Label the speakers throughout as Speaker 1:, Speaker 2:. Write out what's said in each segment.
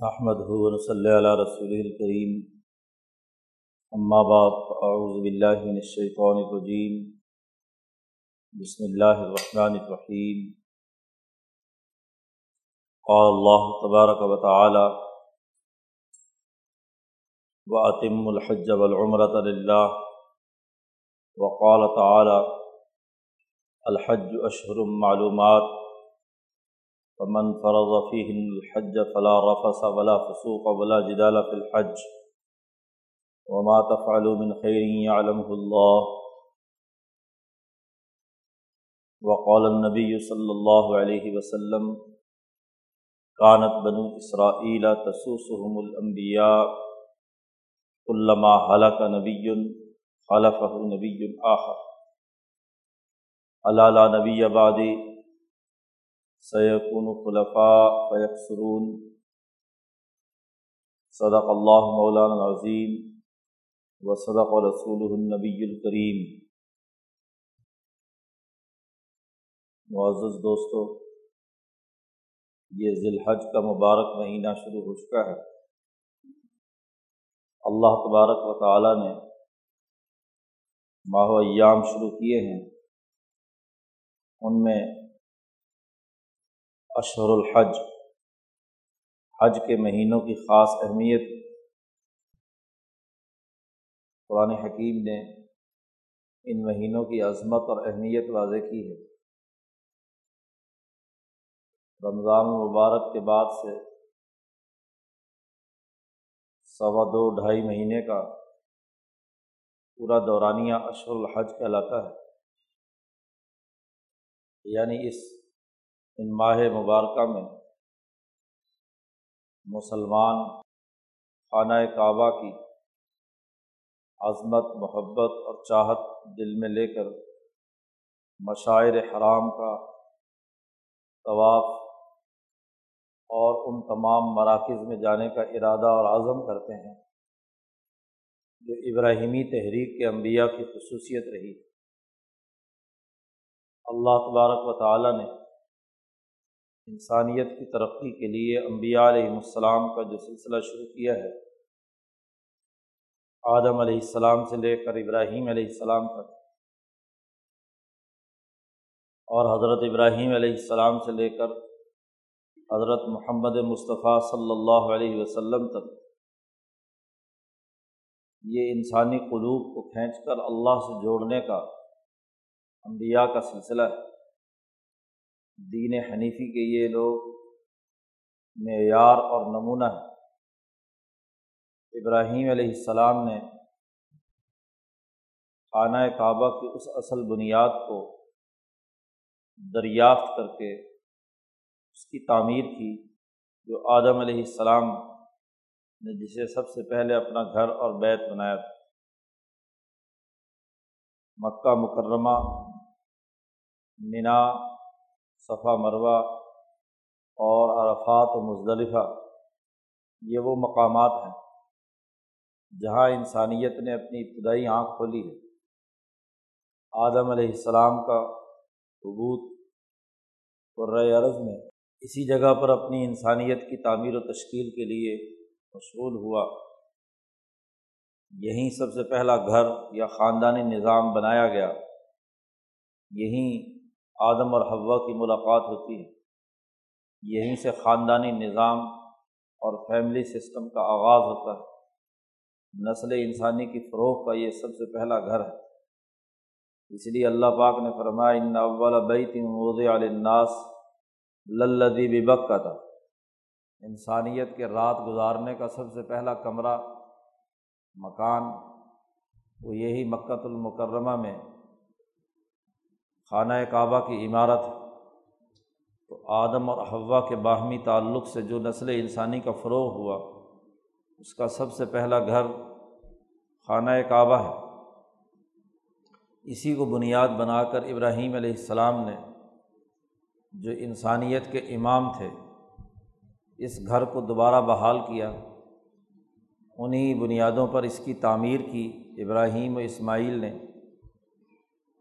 Speaker 1: احمد صلی اللہ رسول الکریم بعد اعوذ باللہ من الشیطان الرجیم بسم اللہ الرحمن الرحیم قال اللہ تبارک و تعالی وأتم الحج والعمرة للہ وقال تعالی الحج اشہر معلومات. فمن فرض فيهن الحج فلا رفس ولا فسوق ولا جدال في الحج وما تفعلوا من خير يعلمه الله. وقال النبي صلى الله عليه وسلم، كانت بنو إسرائيل تسوسهم الأنبياء كلما هلك نبي خلفه نبي آخر. ألا لا نبي بعدي سیکون خلفاء فیکسرون صدق اللہ مولانا العظیم و صدق رسول النبی الکریم معزز دوستو، یہ ذی الحج کا مبارک مہینہ شروع ہو چکا ہے۔ اللہ تبارک و تعالیٰ نے ماہ و ایام شروع کیے ہیں۔ ان میں اشہر الحج، حج کے مہینوں کی خاص اہمیت۔ قرآن حکیم نے ان مہینوں کی عظمت اور اہمیت واضح کی ہے۔ رمضان المبارک کے بعد سے سوا دو ڈھائی مہینے کا پورا دورانیہ اشہر الحج کہلاتا ہے۔ یعنی اس ان ماہ مبارکہ میں مسلمان خانہ کعبہ کی عظمت، محبت اور چاہت دل میں لے کر مشاعر حرام کا طواف اور ان تمام مراکز میں جانے کا ارادہ اور عزم کرتے ہیں، جو ابراہیمی تحریک کے انبیاء کی خصوصیت رہی۔ اللہ تبارک و تعالیٰ نے انسانیت کی ترقی کے لیے انبیاء علیہ السلام کا جو سلسلہ شروع کیا ہے، آدم علیہ السلام سے لے کر ابراہیم علیہ السلام تک، اور حضرت ابراہیم علیہ السلام سے لے کر حضرت محمد مصطفیٰ صلی اللہ علیہ وسلم تک، یہ انسانی قلوب کو کھینچ کر اللہ سے جوڑنے کا انبیاء کا سلسلہ ہے۔ دین حنیفی کے یہ لوگ معیار اور نمونہ ہے ابراہیم علیہ السلام نے خانہ کعبہ کی اس اصل بنیاد کو دریافت کر کے اس کی تعمیر کی جو آدم علیہ السلام نے جسے سب سے پہلے اپنا گھر اور بیت بنایا تھا۔ مکہ مکرمہ منا صفا مروہ اور عرفات و مضطلفہ یہ وہ مقامات ہیں جہاں انسانیت نے اپنی ابتدائی آنکھ کھولی ہے۔ آدم علیہ السلام کا ثبوت عرض میں اسی جگہ پر اپنی انسانیت کی تعمیر و تشکیل کے لیے مشغول ہوا۔ یہیں سب سے پہلا گھر یا خاندانی نظام بنایا گیا۔ یہیں آدم اور ہوا کی ملاقات ہوتی ہے۔ یہیں سے خاندانی نظام اور فیملی سسٹم کا آغاز ہوتا ہے۔ نسل انسانی کی فروغ کا یہ سب سے پہلا گھر ہے۔ اس لیے اللہ پاک نے فرمایا، ان اول بیت موض الناس للدی بک کا تھا انسانیت کے رات گزارنے کا سب سے پہلا کمرہ، مکان، وہ یہی مکۃ المکرمہ میں خانہ کعبہ کی عمارت، تو آدم اور ہوا کے باہمی تعلق سے جو نسل انسانی کا فروغ ہوا، اس کا سب سے پہلا گھر خانہ کعبہ ہے۔ اسی کو بنیاد بنا کر ابراہیم علیہ السلام نے جو انسانیت کے امام تھے، اس گھر کو دوبارہ بحال کیا۔ انہیں بنیادوں پر اس کی تعمیر کی ابراہیم و اسماعیل نے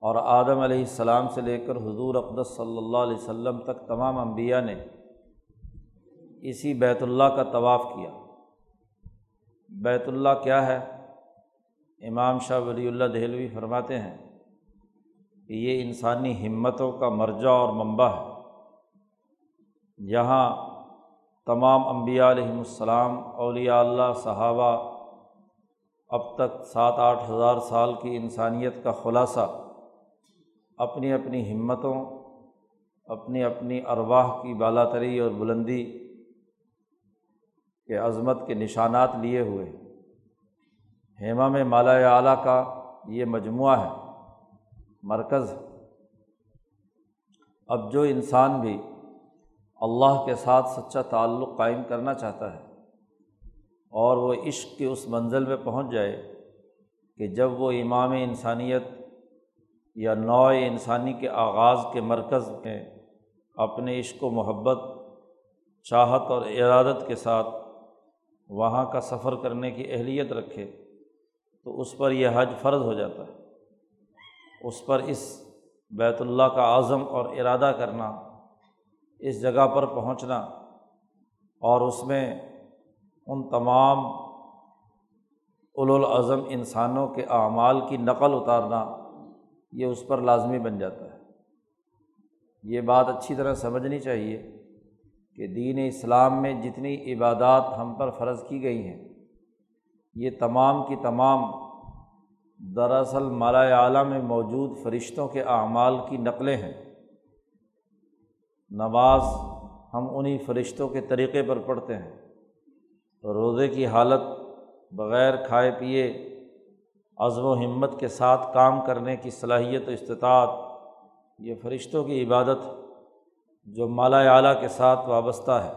Speaker 1: اور آدم علیہ السلام سے لے کر حضور اقدس صلی اللہ علیہ وسلم تک تمام انبیاء نے اسی بیت اللہ کا طواف کیا۔ بیت اللہ کیا ہے؟ امام شاہ ولی اللہ دہلوی فرماتے ہیں کہ یہ انسانی ہمتوں کا مرجع اور منبع ہے۔ یہاں تمام انبیاء علیہم السلام، اولیاء اللہ، صحابہ اب تک سات آٹھ ہزار سال کی انسانیت کا خلاصہ اپنی اپنی ہمتوں، اپنی اپنی ارواح کی بالا تری اور بلندی کے عظمت کے نشانات لیے ہوئے۔ ہیما میں مالا اعلیٰ کا یہ مجموعہ ہے، مرکز۔ اب جو انسان بھی اللہ کے ساتھ سچا تعلق قائم کرنا چاہتا ہے اور وہ عشق کے اس منزل میں پہنچ جائے کہ جب وہ امام انسانیت یا نوع انسانی کے آغاز کے مرکز میں اپنے عشق و محبت، چاہت اور ارادت کے ساتھ وہاں کا سفر کرنے کی اہلیت رکھے تو اس پر یہ حج فرض ہو جاتا ہے۔ اس پر اس بیت اللہ کا عزم اور ارادہ کرنا، اس جگہ پر پہنچنا اور اس میں ان تمام الاظم انسانوں کے اعمال کی نقل اتارنا یہ اس پر لازمی بن جاتا ہے۔ یہ بات اچھی طرح سمجھنی چاہیے کہ دین اسلام میں جتنی عبادات ہم پر فرض کی گئی ہیں، یہ تمام کی تمام دراصل مالا اعلیٰ میں موجود فرشتوں کے اعمال کی نقلیں ہیں۔ نماز ہم انہیں فرشتوں کے طریقے پر پڑھتے ہیں۔ روزے کی حالت بغیر کھائے پیے عزم و ہمت کے ساتھ کام کرنے کی صلاحیت و استطاعت، یہ فرشتوں کی عبادت جو مالا اعلیٰ کے ساتھ وابستہ ہے۔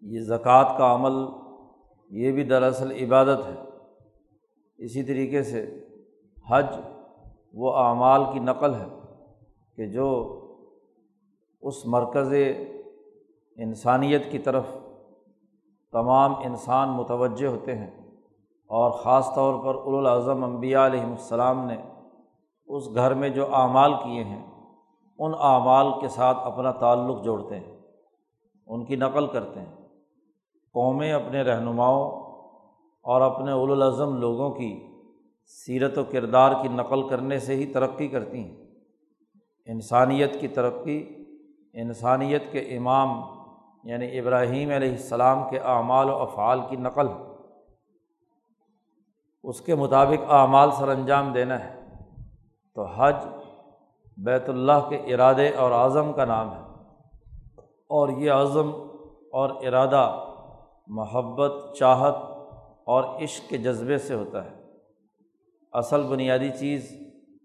Speaker 1: یہ زکوٰۃ کا عمل، یہ بھی دراصل عبادت ہے۔ اسی طریقے سے حج وہ اعمال کی نقل ہے کہ جو اس مرکز انسانیت کی طرف تمام انسان متوجہ ہوتے ہیں۔ اور خاص طور پر الاظم انبیاء علیہم السلام نے اس گھر میں جو اعمال کیے ہیں، ان اعمال کے ساتھ اپنا تعلق جوڑتے ہیں، ان کی نقل کرتے ہیں۔ قومیں اپنے رہنماؤں اور اپنے الاظم لوگوں کی سیرت و کردار کی نقل کرنے سے ہی ترقی کرتی ہیں۔ انسانیت کی ترقی، انسانیت کے امام یعنی ابراہیم علیہ السلام کے اعمال و افعال کی نقل اس کے مطابق اعمال سر انجام دینا ہے۔ تو حج بیت اللہ کے ارادے اور اعظم کا نام ہے۔ اور یہ عزم اور ارادہ محبت، چاہت اور عشق کے جذبے سے ہوتا ہے۔ اصل بنیادی چیز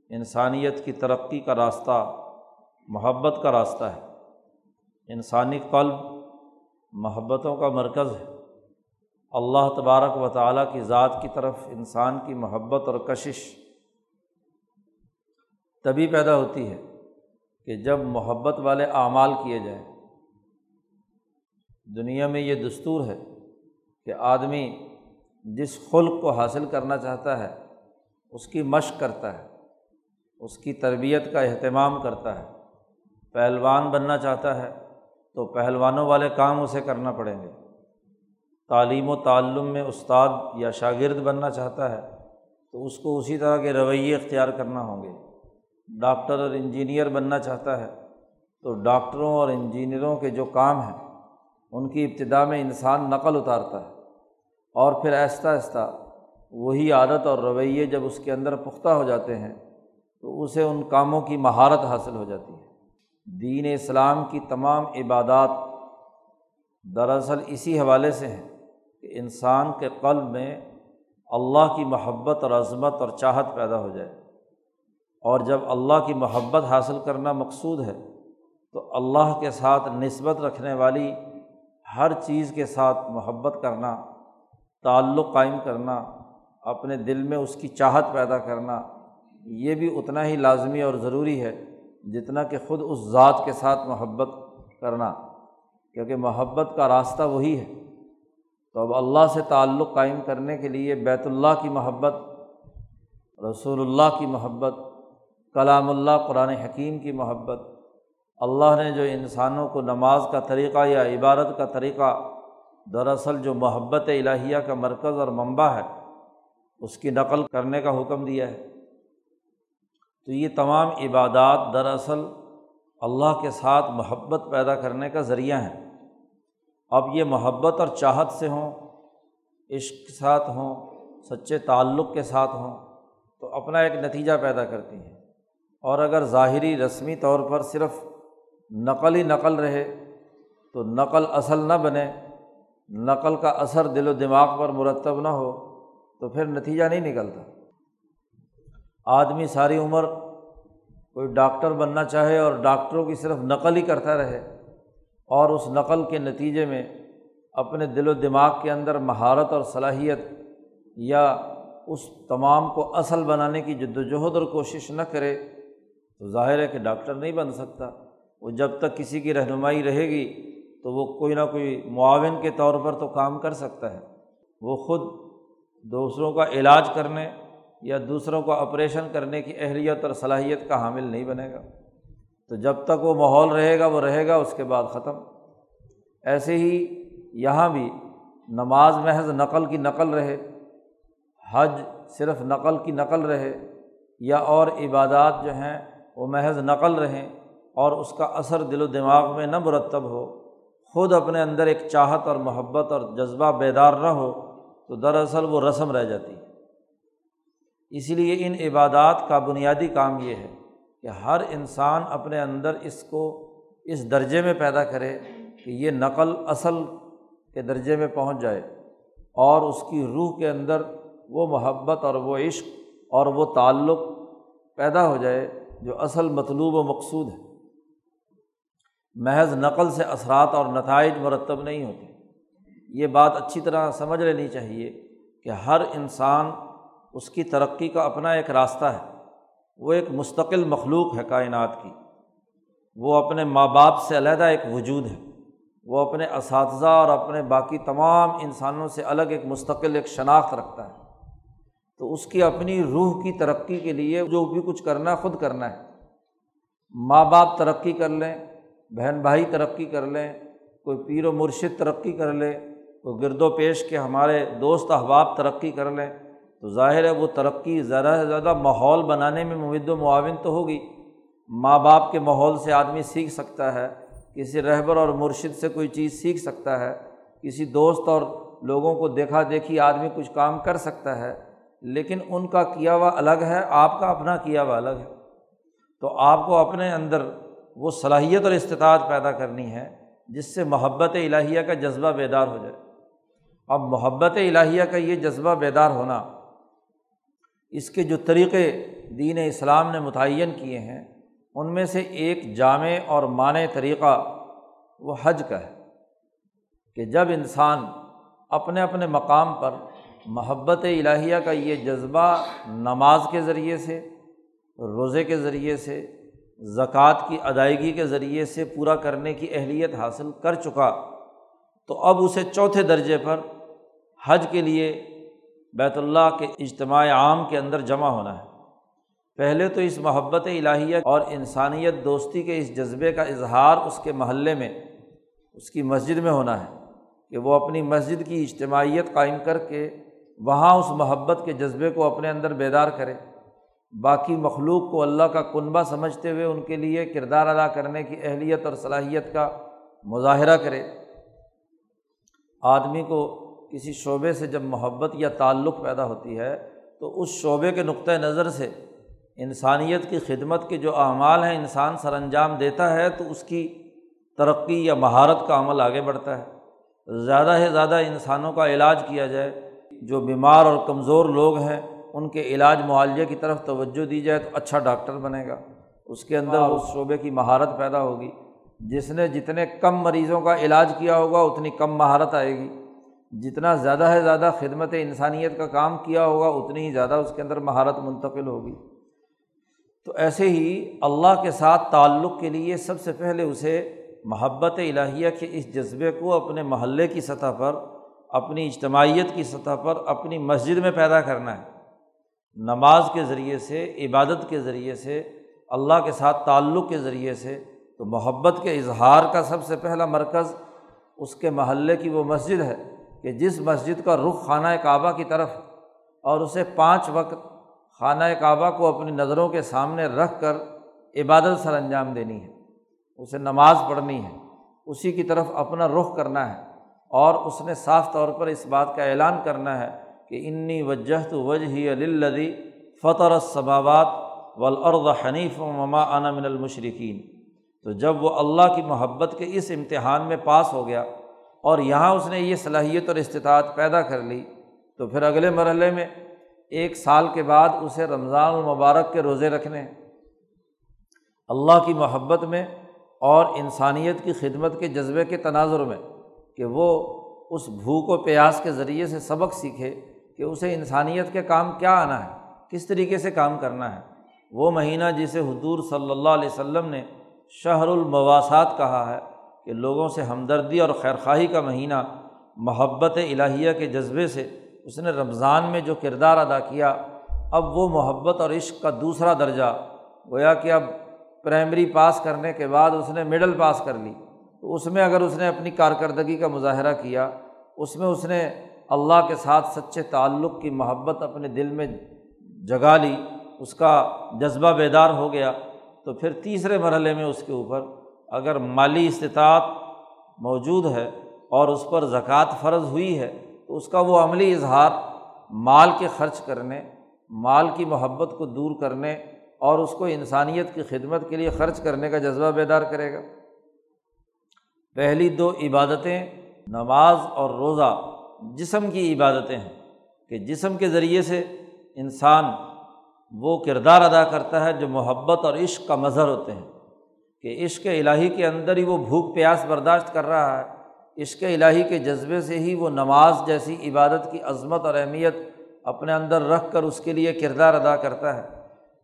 Speaker 1: انسانیت کی ترقی کا راستہ، محبت کا راستہ ہے۔ انسانی قلب محبتوں کا مرکز ہے۔ اللہ تبارک و تعالیٰ کی ذات کی طرف انسان کی محبت اور کشش تبھی پیدا ہوتی ہے کہ جب محبت والے اعمال کیے جائیں۔ دنیا میں یہ دستور ہے کہ آدمی جس خلق کو حاصل کرنا چاہتا ہے، اس کی مشق کرتا ہے، اس کی تربیت کا اہتمام کرتا ہے۔ پہلوان بننا چاہتا ہے تو پہلوانوں والے کام اسے کرنا پڑیں گے۔ تعلیم و تعلم میں استاد یا شاگرد بننا چاہتا ہے، تو اس کو اسی طرح کے رویے اختیار کرنا ہوں گے۔ ڈاکٹر اور انجینئر بننا چاہتا ہے، تو ڈاکٹروں اور انجینئروں کے جو کام ہیں، ان کی ابتدا میں انسان نقل اتارتا ہے۔ اور پھر آہستہ آہستہ وہی عادت اور رویے جب اس کے اندر پختہ ہو جاتے ہیں، تو اسے ان کاموں کی مہارت حاصل ہو جاتی ہے۔ دین اسلام کی تمام عبادات دراصل اسی حوالے سے ہیں۔ کہ انسان کے قلب میں اللہ کی محبت اور عظمت اور چاہت پیدا ہو جائے۔ اور جب اللہ کی محبت حاصل کرنا مقصود ہے، تو اللہ کے ساتھ نسبت رکھنے والی ہر چیز کے ساتھ محبت کرنا، تعلق قائم کرنا، اپنے دل میں اس کی چاہت پیدا کرنا، یہ بھی اتنا ہی لازمی اور ضروری ہے جتنا کہ خود اس ذات کے ساتھ محبت کرنا۔ کیونکہ محبت کا راستہ وہی ہے۔ تو اب اللہ سے تعلق قائم کرنے کے لیے بیت اللہ کی محبت، رسول اللہ کی محبت، کلام اللہ، قرآن حکیم کی محبت، اللہ نے جو انسانوں کو نماز کا طریقہ یا عبادت کا طریقہ، دراصل جو محبت الہیہ کا مرکز اور منبع ہے، اس کی نقل کرنے کا حکم دیا ہے۔ تو یہ تمام عبادات دراصل اللہ کے ساتھ محبت پیدا کرنے کا ذریعہ ہیں۔ اب یہ محبت اور چاہت سے ہوں، عشق کے ساتھ ہوں، سچے تعلق کے ساتھ ہوں، تو اپنا ایک نتیجہ پیدا کرتی ہیں۔ اور اگر ظاہری رسمی طور پر صرف نقل ہی نقل رہے، تو نقل اصل نہ بنے، نقل کا اثر دل و دماغ پر مرتب نہ ہو، تو پھر نتیجہ نہیں نکلتا۔ آدمی ساری عمر کوئی ڈاکٹر بننا چاہے اور ڈاکٹروں کی صرف نقل ہی کرتا رہے اور اس نقل کے نتیجے میں اپنے دل و دماغ کے اندر مہارت اور صلاحیت یا اس تمام کو اصل بنانے کی جد وجہد اور کوشش نہ کرے تو ظاہر ہے کہ ڈاکٹر نہیں بن سکتا۔ وہ جب تک کسی کی رہنمائی رہے گی تو وہ کوئی نہ کوئی معاون کے طور پر تو کام کر سکتا ہے۔ وہ خود دوسروں کا علاج کرنے یا دوسروں کو آپریشن کرنے کی اہلیت اور صلاحیت کا حامل نہیں بنے گا۔ تو جب تک وہ ماحول رہے گا، وہ رہے گا، اس کے بعد ختم۔ ایسے ہی یہاں بھی نماز محض نقل کی نقل رہے، حج صرف نقل کی نقل رہے، یا اور عبادات جو ہیں وہ محض نقل رہیں اور اس کا اثر دل و دماغ میں نہ مرتب ہو، خود اپنے اندر ایک چاہت اور محبت اور جذبہ بیدار نہ ہو، تو دراصل وہ رسم رہ جاتی۔ ہے اسی لیے ان عبادات کا بنیادی کام یہ ہے کہ ہر انسان اپنے اندر اس کو اس درجے میں پیدا کرے کہ یہ نقل اصل کے درجے میں پہنچ جائے اور اس کی روح کے اندر وہ محبت اور وہ عشق اور وہ تعلق پیدا ہو جائے جو اصل مطلوب و مقصود ہے۔ محض نقل سے اثرات اور نتائج مرتب نہیں ہوتے۔ یہ بات اچھی طرح سمجھ لینی چاہیے کہ ہر انسان اس کی ترقی کا اپنا ایک راستہ ہے۔ وہ ایک مستقل مخلوق ہے کائنات کی۔ وہ اپنے ماں باپ سے علیحدہ ایک وجود ہے۔ وہ اپنے اساتذہ اور اپنے باقی تمام انسانوں سے الگ ایک مستقل ایک شناخت رکھتا ہے۔ تو اس کی اپنی روح کی ترقی کے لیے جو بھی کچھ کرنا ہے خود کرنا ہے۔ ماں باپ ترقی کر لیں، بہن بھائی ترقی کر لیں، کوئی پیر و مرشد ترقی کر لے کوئی گرد و پیش کے ہمارے دوست احباب ترقی کر لیں۔ تو ظاہر ہے وہ ترقی زیادہ سے زیادہ ماحول بنانے میں ممد و معاون تو ہوگی۔ ماں باپ کے ماحول سے آدمی سیکھ سکتا ہے، کسی رہبر اور مرشد سے کوئی چیز سیکھ سکتا ہے، کسی دوست اور لوگوں کو دیکھا دیکھی آدمی کچھ کام کر سکتا ہے، لیکن ان کا کیا ہوا الگ ہے، آپ کا اپنا کیا ہوا الگ ہے۔ تو آپ کو اپنے اندر وہ صلاحیت اور استطاعت پیدا کرنی ہے، جس سے محبت الہیہ کا جذبہ بیدار ہو جائے۔ اب محبت الہیہ کا یہ جذبہ بیدار ہونا اس کے جو طریقے دین اسلام نے متعین کیے ہیں، ان میں سے ایک جامع اور معنی طریقہ وہ حج کا ہے کہ جب انسان اپنے اپنے مقام پر محبت الہیہ کا یہ جذبہ نماز کے ذریعے سے، روزے کے ذریعے سے، زکوٰۃ کی ادائیگی کے ذریعے سے پورا کرنے کی اہلیت حاصل کر چکا، تو اب اسے چوتھے درجے پر حج کے لیے بیت اللہ کے اجتماع عام کے اندر جمع ہونا ہے۔ پہلے تو اس محبت الہیہ اور انسانیت دوستی کے اس جذبے کا اظہار اس کے محلے میں، اس کی مسجد میں ہونا ہے کہ وہ اپنی مسجد کی اجتماعیت قائم کر کے وہاں اس محبت کے جذبے کو اپنے اندر بیدار کرے۔ باقی مخلوق کو اللہ کا کنبہ سمجھتے ہوئے ان کے لیے کردار ادا کرنے کی اہلیت اور صلاحیت کا مظاہرہ کرے۔ آدمی کو کسی شعبے سے جب محبت یا تعلق پیدا ہوتی ہے تو اس شعبے کے نقطۂ نظر سے انسانیت کی خدمت کے جو اعمال ہیں انسان سر انجام دیتا ہے تو اس کی ترقی یا مہارت کا عمل آگے بڑھتا ہے۔ زیادہ سے زیادہ انسانوں کا علاج کیا جائے جو بیمار اور کمزور لوگ ہیں ان کے علاج معالجے کی طرف توجہ دی جائے تو اچھا ڈاکٹر بنے گا۔ اس کے اندر اس شعبے کی مہارت پیدا ہوگی۔ جس نے جتنے کم مریضوں کا علاج کیا ہوگا اتنی کم مہارت آئے گی۔ جتنا زیادہ سے زیادہ خدمت انسانیت کا کام کیا ہوگا، اتنی ہی زیادہ اس کے اندر مہارت منتقل ہوگی۔ تو ایسے ہی اللہ کے ساتھ تعلق کے لیے سب سے پہلے اسے محبت الہیہ کے اس جذبے کو اپنے محلے کی سطح پر، اپنی اجتماعیت کی سطح پر، اپنی مسجد میں پیدا کرنا ہے۔ نماز کے ذریعے سے، عبادت کے ذریعے سے، اللہ کے ساتھ تعلق کے ذریعے سے۔ تو محبت کے اظہار کا سب سے پہلا مرکز اس کے محلے کی وہ مسجد ہے۔ کہ جس مسجد کا رخ خانہ کعبہ کی طرف اور اسے پانچ وقت خانہ کعبہ کو اپنی نظروں کے سامنے رکھ کر عبادت سر انجام دینی ہے، اسے نماز پڑھنی ہے، اسی کی طرف اپنا رخ کرنا ہے اور اس نے صاف طور پر اس بات کا اعلان کرنا ہے کہ انی وجہ تو وجہ ہی اللدی فطر صبابات ولاد حنیف و مما من المشرقین تو جب وہ اللہ کی محبت کے اس امتحان میں پاس ہو گیا اور یہاں اس نے یہ صلاحیت اور استطاعت پیدا کر لی، تو پھر اگلے مرحلے میں ایک سال کے بعد اسے رمضان المبارک کے روزے رکھنے۔ اللہ کی محبت میں اور انسانیت کی خدمت کے جذبے کے تناظر میں کہ وہ اس بھوک و پیاس کے ذریعے سے سبق سیکھے کہ اسے انسانیت کے کام کیا آنا ہے، کس طریقے سے کام کرنا ہے۔ وہ مہینہ جسے حضور صلی اللہ علیہ وسلم نے شہر المواسات کہا ہے کہ لوگوں سے ہمدردی اور خیرخواہی کا مہینہ محبت الہیہ کے جذبے سے اس نے رمضان میں جو کردار ادا کیا، اب وہ محبت اور عشق کا دوسرا درجہ، گویا کہ اب پرائمری پاس کرنے کے بعد اس نے مڈل پاس کر لی۔ تو اس میں اگر اس نے اپنی کارکردگی کا مظاہرہ کیا، اس میں اس نے اللہ کے ساتھ سچے تعلق کی محبت اپنے دل میں جگا لی، اس کا جذبہ بیدار ہو گیا، تو پھر تیسرے مرحلے میں اس کے اوپر اگر مالی استطاعت موجود ہے اور اس پر زکوٰۃ فرض ہوئی ہے، تو اس کا وہ عملی اظہار مال کے خرچ کرنے، مال کی محبت کو دور کرنے اور اس کو انسانیت کی خدمت کے لیے خرچ کرنے کا جذبہ بیدار کرے گا۔ پہلی دو عبادتیں، نماز اور روزہ جسم کی عبادتیں ہیں کہ جسم کے ذریعے سے انسان وہ کردار ادا کرتا ہے جو محبت اور عشق کا مظہر ہوتے ہیں۔ کہ عشق الہی کے اندر ہی وہ بھوک پیاس برداشت کر رہا ہے۔ عشق الہی کے جذبے سے ہی وہ نماز جیسی عبادت کی عظمت اور اہمیت اپنے اندر رکھ کر اس کے لیے کردار ادا کرتا ہے۔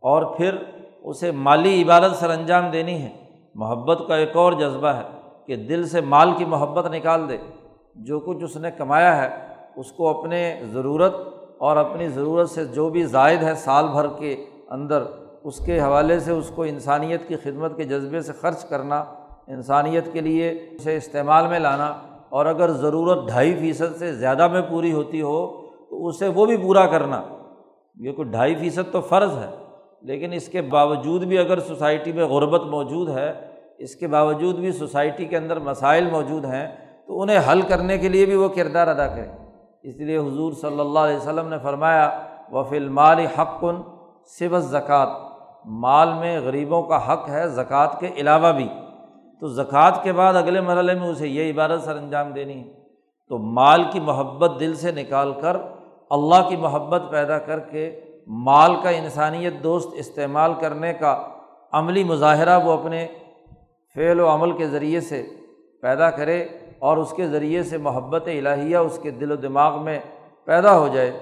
Speaker 1: اور پھر اسے مالی عبادت سر انجام دینی ہے۔ محبت کا ایک اور جذبہ ہے کہ دل سے مال کی محبت نکال دے۔ جو کچھ اس نے کمایا ہے، اس کو اپنے ضرورت اور اپنی ضرورت سے جو بھی زائد ہے، سال بھر کے اندر اس کے حوالے سے اس کو انسانیت کی خدمت کے جذبے سے خرچ کرنا، انسانیت کے لیے اسے استعمال میں لانا اور اگر ضرورت ڈھائی فیصد سے زیادہ میں پوری ہوتی ہو تو اسے وہ بھی پورا کرنا۔ یہ کوئی ڈھائی فیصد تو فرض ہے، لیکن اس کے باوجود بھی اگر سوسائٹی میں غربت موجود ہے، اس کے باوجود بھی سوسائٹی کے اندر مسائل موجود ہیں، تو انہیں حل کرنے کے لیے بھی وہ کردار ادا کریں۔ اس لیے حضور صلی اللہ علیہ وسلم نے فرمایا و فی المال حق کن زکوٰۃ مال میں غریبوں کا حق ہے، زکوٰۃ کے علاوہ بھی۔ تو زکوٰۃ کے بعد اگلے مرحلے میں اسے یہ عبادت سر انجام دینی ہے۔ تو مال کی محبت دل سے نکال کر، اللہ کی محبت پیدا کر کے مال کا انسانیت دوست استعمال کرنے کا عملی مظاہرہ وہ اپنے فعل و عمل کے ذریعے سے پیدا کرے اور اس کے ذریعے سے محبت الہیہ اس کے دل و دماغ میں پیدا ہو جائے۔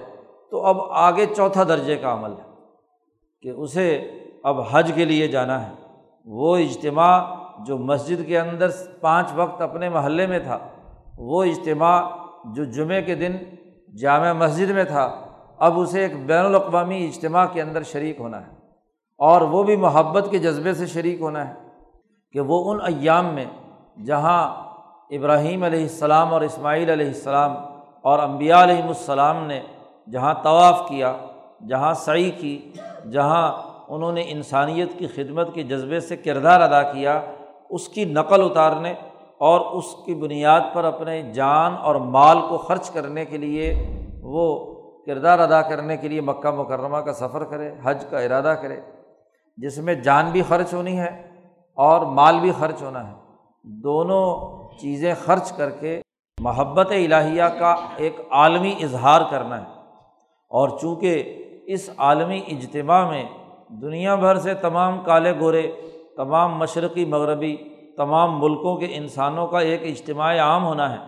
Speaker 1: تو اب آگے چوتھا درجے کا عمل ہے کہ اسے اب حج کے لیے جانا ہے۔ وہ اجتماع جو مسجد کے اندر پانچ وقت اپنے محلے میں تھا، وہ اجتماع جو جمعے کے دن جامع مسجد میں تھا، اب اسے ایک بین الاقوامی اجتماع کے اندر شریک ہونا ہے۔ اور وہ بھی محبت کے جذبے سے شریک ہونا ہے کہ وہ ان ایام میں جہاں ابراہیم علیہ السلام اور اسماعیل علیہ السلام اور امبیا علیہم السلام نے جہاں طواف کیا، جہاں سعی کی، جہاں انہوں نے انسانیت کی خدمت کے جذبے سے کردار ادا کیا، اس کی نقل اتارنے اور اس کی بنیاد پر اپنے جان اور مال کو خرچ کرنے کے لیے، وہ کردار ادا کرنے کے لیے مکہ مکرمہ کا سفر کرے، حج کا ارادہ کرے، جس میں جان بھی خرچ ہونی ہے اور مال بھی خرچ ہونا ہے۔ دونوں چیزیں خرچ کر کے محبت الہیہ کا ایک عالمی اظہار کرنا ہے۔ اور چونکہ اس عالمی اجتماع میں دنیا بھر سے تمام کالے گورے، تمام مشرقی مغربی، تمام ملکوں کے انسانوں کا ایک اجتماع عام ہونا ہے۔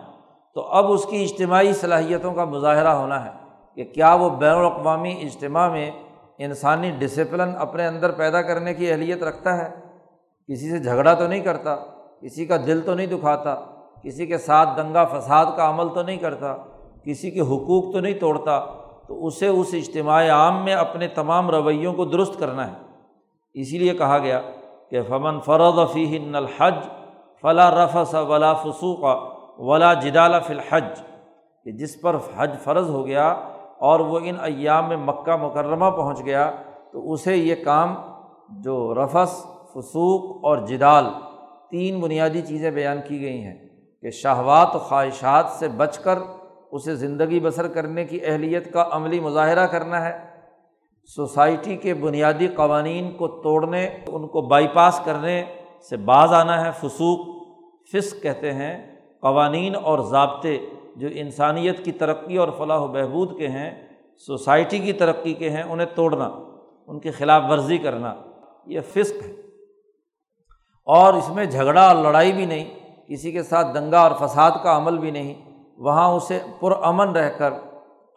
Speaker 1: تو اب اس کی اجتماعی صلاحیتوں کا مظاہرہ ہونا ہے کہ کیا وہ بین الاقوامی اجتماع میں انسانی ڈسپلن اپنے اندر پیدا کرنے کی اہلیت رکھتا ہے؟ کسی سے جھگڑا تو نہیں کرتا، کسی کا دل تو نہیں دکھاتا، کسی کے ساتھ دنگا فساد کا عمل تو نہیں کرتا، کسی کے حقوق تو نہیں توڑتا تو اسے اس اجتماع عام میں اپنے تمام رویوں کو درست کرنا ہے۔ اسی لیے کہا گیا کہ فمن فرد فی الحج فلاں رفس ولا فسوق ولا جدال فی الحج۔ کہ جس پر حج فرض ہو گیا اور وہ ان ایام میں مکہ مکرمہ پہنچ گیا تو اسے یہ کام جو رفس فسوق اور جدال تین بنیادی چیزیں بیان کی گئی ہیں کہ شہوات و خواہشات سے بچ کر اسے زندگی بسر کرنے کی اہلیت کا عملی مظاہرہ کرنا ہے۔ سوسائٹی کے بنیادی قوانین کو توڑنے، ان کو بائی پاس کرنے سے باز آنا ہے۔ فسوق، فسق کہتے ہیں۔ قوانین اور ضابطے جو انسانیت کی ترقی اور فلاح و بہبود کے ہیں، سوسائٹی کی ترقی کے ہیں، انہیں توڑنا، ان کی خلاف ورزی کرنا، یہ فسق ہے۔ اور اس میں جھگڑا اور لڑائی بھی نہیں، کسی کے ساتھ دنگا اور فساد کا عمل بھی نہیں۔ وہاں اسے پرامن رہ کر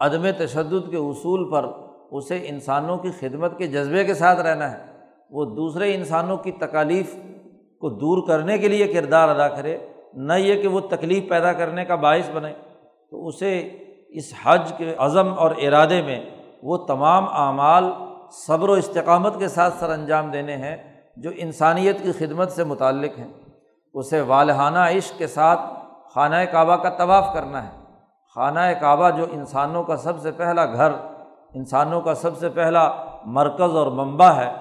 Speaker 1: عدم تشدد کے اصول پر اسے انسانوں کی خدمت کے جذبے کے ساتھ رہنا ہے۔ وہ دوسرے انسانوں کی تکالیف کو دور کرنے کے لیے کردار ادا کرے، نہ یہ کہ وہ تکلیف پیدا کرنے کا باعث بنے۔ تو اسے اس حج کے عزم اور ارادے میں وہ تمام اعمال صبر و استقامت کے ساتھ سر انجام دینے ہیں جو انسانیت کی خدمت سے متعلق ہیں۔ اسے والہانہ عشق کے ساتھ خانہ کعبہ کا طواف کرنا ہے۔ خانہ کعبہ جو انسانوں کا سب سے پہلا گھر، انسانوں کا سب سے پہلا مرکز اور منبع ہے،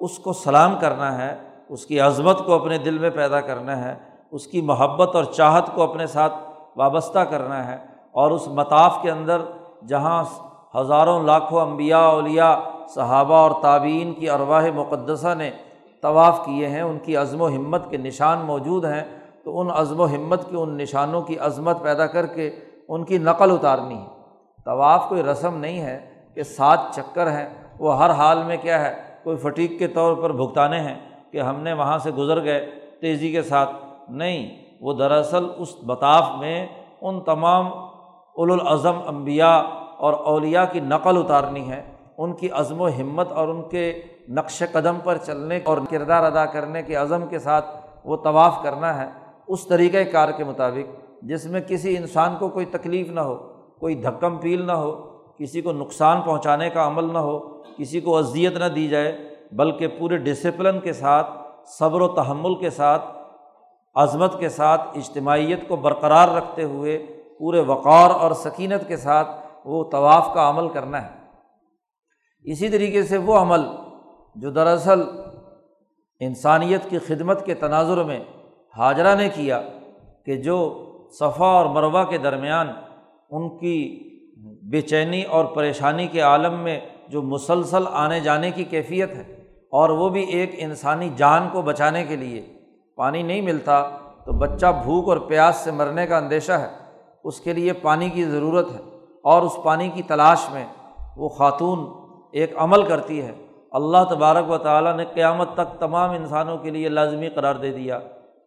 Speaker 1: اس کو سلام کرنا ہے، اس کی عظمت کو اپنے دل میں پیدا کرنا ہے، اس کی محبت اور چاہت کو اپنے ساتھ وابستہ کرنا ہے۔ اور اس مطاف کے اندر جہاں ہزاروں لاکھوں انبیاء، اولیاء، صحابہ اور تعبین کی ارواہ مقدسہ نے طواف کیے ہیں، ان کی عزم و ہمت کے نشان موجود ہیں۔ تو ان عزم و ہمت کی ان نشانوں کی عظمت پیدا کر کے ان کی نقل اتارنی ہے۔ طواف کوئی رسم نہیں ہے کہ سات چکر ہیں۔ وہ ہر حال میں کیا ہے، کوئی فٹیک کے طور پر بھگتانے ہیں کہ ہم نے وہاں سے گزر گئے تیزی کے ساتھ۔ نہیں، وہ دراصل اس بطاف میں ان تمام الاظم انبیاء اور اولیا کی نقل اتارنی ہے۔ ان کی عزم و ہمت اور ان کے نقش قدم پر چلنے اور کردار ادا کرنے کے عزم کے ساتھ وہ طواف کرنا ہے۔ اس طریقۂ کار کے مطابق جس میں کسی انسان کو کوئی تکلیف نہ ہو، کوئی دھکم پیل نہ ہو، کسی کو نقصان پہنچانے کا عمل نہ ہو، کسی کو اذیت نہ دی جائے، بلکہ پورے ڈسپلن کے ساتھ، صبر و تحمل کے ساتھ، عظمت کے ساتھ، اجتماعیت کو برقرار رکھتے ہوئے پورے وقار اور سکینت کے ساتھ وہ طواف کا عمل کرنا ہے۔ اسی طریقے سے وہ عمل جو دراصل انسانیت کی خدمت کے تناظر میں حاجرہ نے کیا کہ جو صفا اور مروہ کے درمیان ان کی بے چینی اور پریشانی کے عالم میں جو مسلسل آنے جانے کی کیفیت ہے اور وہ بھی ایک انسانی جان کو بچانے کے لیے پانی نہیں ملتا، تو بچہ بھوک اور پیاس سے مرنے کا اندیشہ ہے، اس کے لیے پانی کی ضرورت ہے اور اس پانی کی تلاش میں وہ خاتون ایک عمل کرتی ہے۔ اللہ تبارک و تعالیٰ نے قیامت تک تمام انسانوں کے لیے لازمی قرار دے دیا۔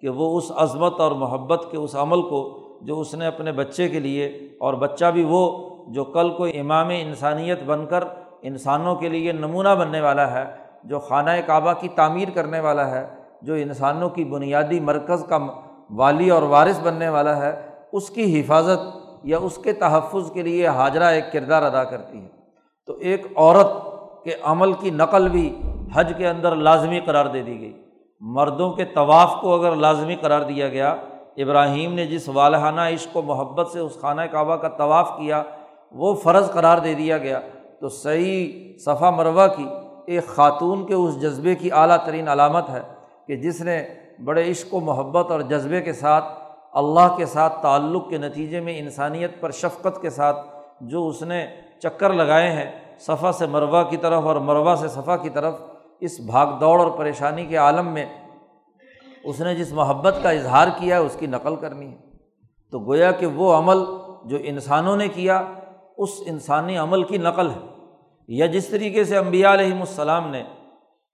Speaker 1: کہ وہ اس عظمت اور محبت کے اس عمل کو جو اس نے اپنے بچے کے لیے اور بچہ بھی وہ جو کل کو امام انسانیت بن کر انسانوں کے لیے نمونہ بننے والا ہے، جو خانہ کعبہ کی تعمیر کرنے والا ہے، جو انسانوں کی بنیادی مرکز کا والی اور وارث بننے والا ہے، اس کی حفاظت یا اس کے تحفظ کے لیے حاجرہ ایک کردار ادا کرتی ہے۔ تو ایک عورت کے عمل کی نقل بھی حج کے اندر لازمی قرار دے دی گئی۔ مردوں کے طواف کو اگر لازمی قرار دیا گیا، ابراہیم نے جس والہانہ عشق و محبت سے اس خانہ کعبہ کا طواف کیا، وہ فرض قرار دے دیا گیا۔ تو صحیح صفا مروہ کی ایک خاتون کے اس جذبے کی اعلیٰ ترین علامت ہے کہ جس نے بڑے عشق و محبت اور جذبے کے ساتھ، اللہ کے ساتھ تعلق کے نتیجے میں انسانیت پر شفقت کے ساتھ جو اس نے چکر لگائے ہیں صفا سے مروہ کی طرف اور مروہ سے صفا کی طرف اس بھاگ دوڑ اور پریشانی کے عالم میں اس نے جس محبت کا اظہار کیا ہے، اس کی نقل کرنی ہے۔ تو گویا کہ وہ عمل جو انسانوں نے کیا، اس انسانی عمل کی نقل ہے۔ یا جس طریقے سے امبیا علیہم السلام نے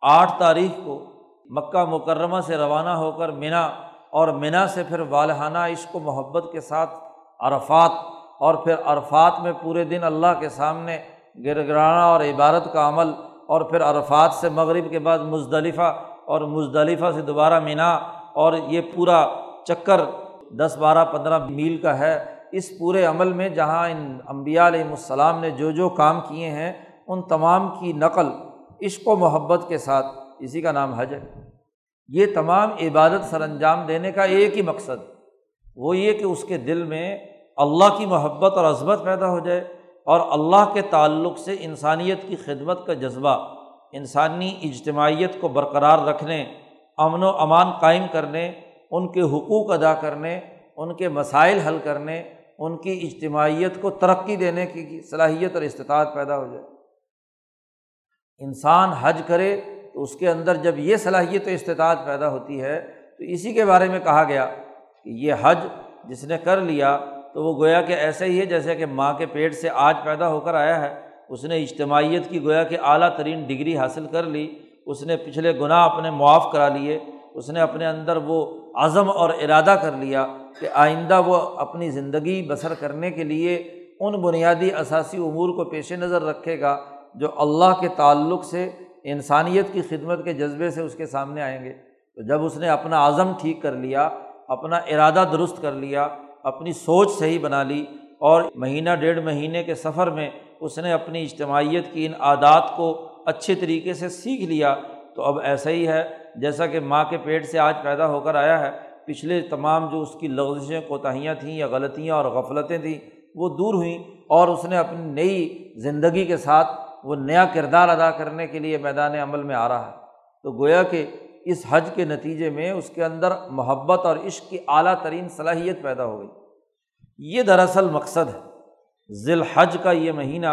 Speaker 1: آٹھ تاریخ کو مکہ مکرمہ سے روانہ ہو کر منا اور منا سے پھر والہانہ عشق و محبت کے ساتھ عرفات اور پھر عرفات میں پورے دن اللہ کے سامنے گرگرانہ اور عبارت کا عمل اور پھر عرفات سے مغرب کے بعد مزدلفہ اور مزدلفہ سے دوبارہ منا اور یہ پورا چکر دس بارہ پندرہ میل کا ہے۔ اس پورے عمل میں جہاں ان امبیا علیہم السلام نے جو جو کام کیے ہیں، ان تمام کی نقل عشق و محبت کے ساتھ۔ اسی کا نام حج ہے۔ یہ تمام عبادت سر انجام دینے کا ایک ہی مقصد، وہ یہ کہ اس کے دل میں اللہ کی محبت اور عظمت پیدا ہو جائے۔ اور اللہ کے تعلق سے انسانیت کی خدمت کا جذبہ، انسانی اجتماعیت کو برقرار رکھنے، امن و امان قائم کرنے، ان کے حقوق ادا کرنے، ان کے مسائل حل کرنے، ان کی اجتماعیت کو ترقی دینے کی صلاحیت اور استطاعت پیدا ہو جائے۔ انسان حج کرے تو اس کے اندر جب یہ صلاحیت و استطاعت پیدا ہوتی ہے تو اسی کے بارے میں کہا گیا کہ یہ حج جس نے کر لیا تو وہ گویا کہ ایسا ہی ہے جیسے کہ ماں کے پیٹ سے آج پیدا ہو کر آیا ہے۔ اس نے اجتماعیت کی گویا کہ اعلیٰ ترین ڈگری حاصل کر لی۔ اس نے پچھلے گناہ اپنے معاف کرا لیے۔ اس نے اپنے اندر وہ عزم اور ارادہ کر لیا کہ آئندہ وہ اپنی زندگی بسر کرنے کے لیے ان بنیادی اثاثی امور کو پیش نظر رکھے گا جو اللہ کے تعلق سے انسانیت کی خدمت کے جذبے سے اس کے سامنے آئیں گے۔ تو جب اس نے اپنا عزم ٹھیک کر لیا، اپنا ارادہ درست کر لیا اپنی سوچ صحیح بنا لی اور مہینہ ڈیڑھ مہینے کے سفر میں اس نے اپنی اجتماعیت کی ان عادات کو اچھے طریقے سے سیکھ لیا تو اب ایسا ہی ہے جیسا کہ ماں کے پیٹ سے آج پیدا ہو کر آیا ہے۔ پچھلے تمام جو اس کی لغزشیں، کوتاہیاں تھیں یا غلطیاں اور غفلتیں تھیں، وہ دور ہوئیں اور اس نے اپنی نئی زندگی کے ساتھ وہ نیا کردار ادا کرنے کے لیے میدان عمل میں آ رہا ہے۔ تو گویا کہ اس حج کے نتیجے میں اس کے اندر محبت اور عشق کی اعلیٰ ترین صلاحیت پیدا ہو گئی۔ یہ دراصل مقصد ہے۔ ذی الحج کا یہ مہینہ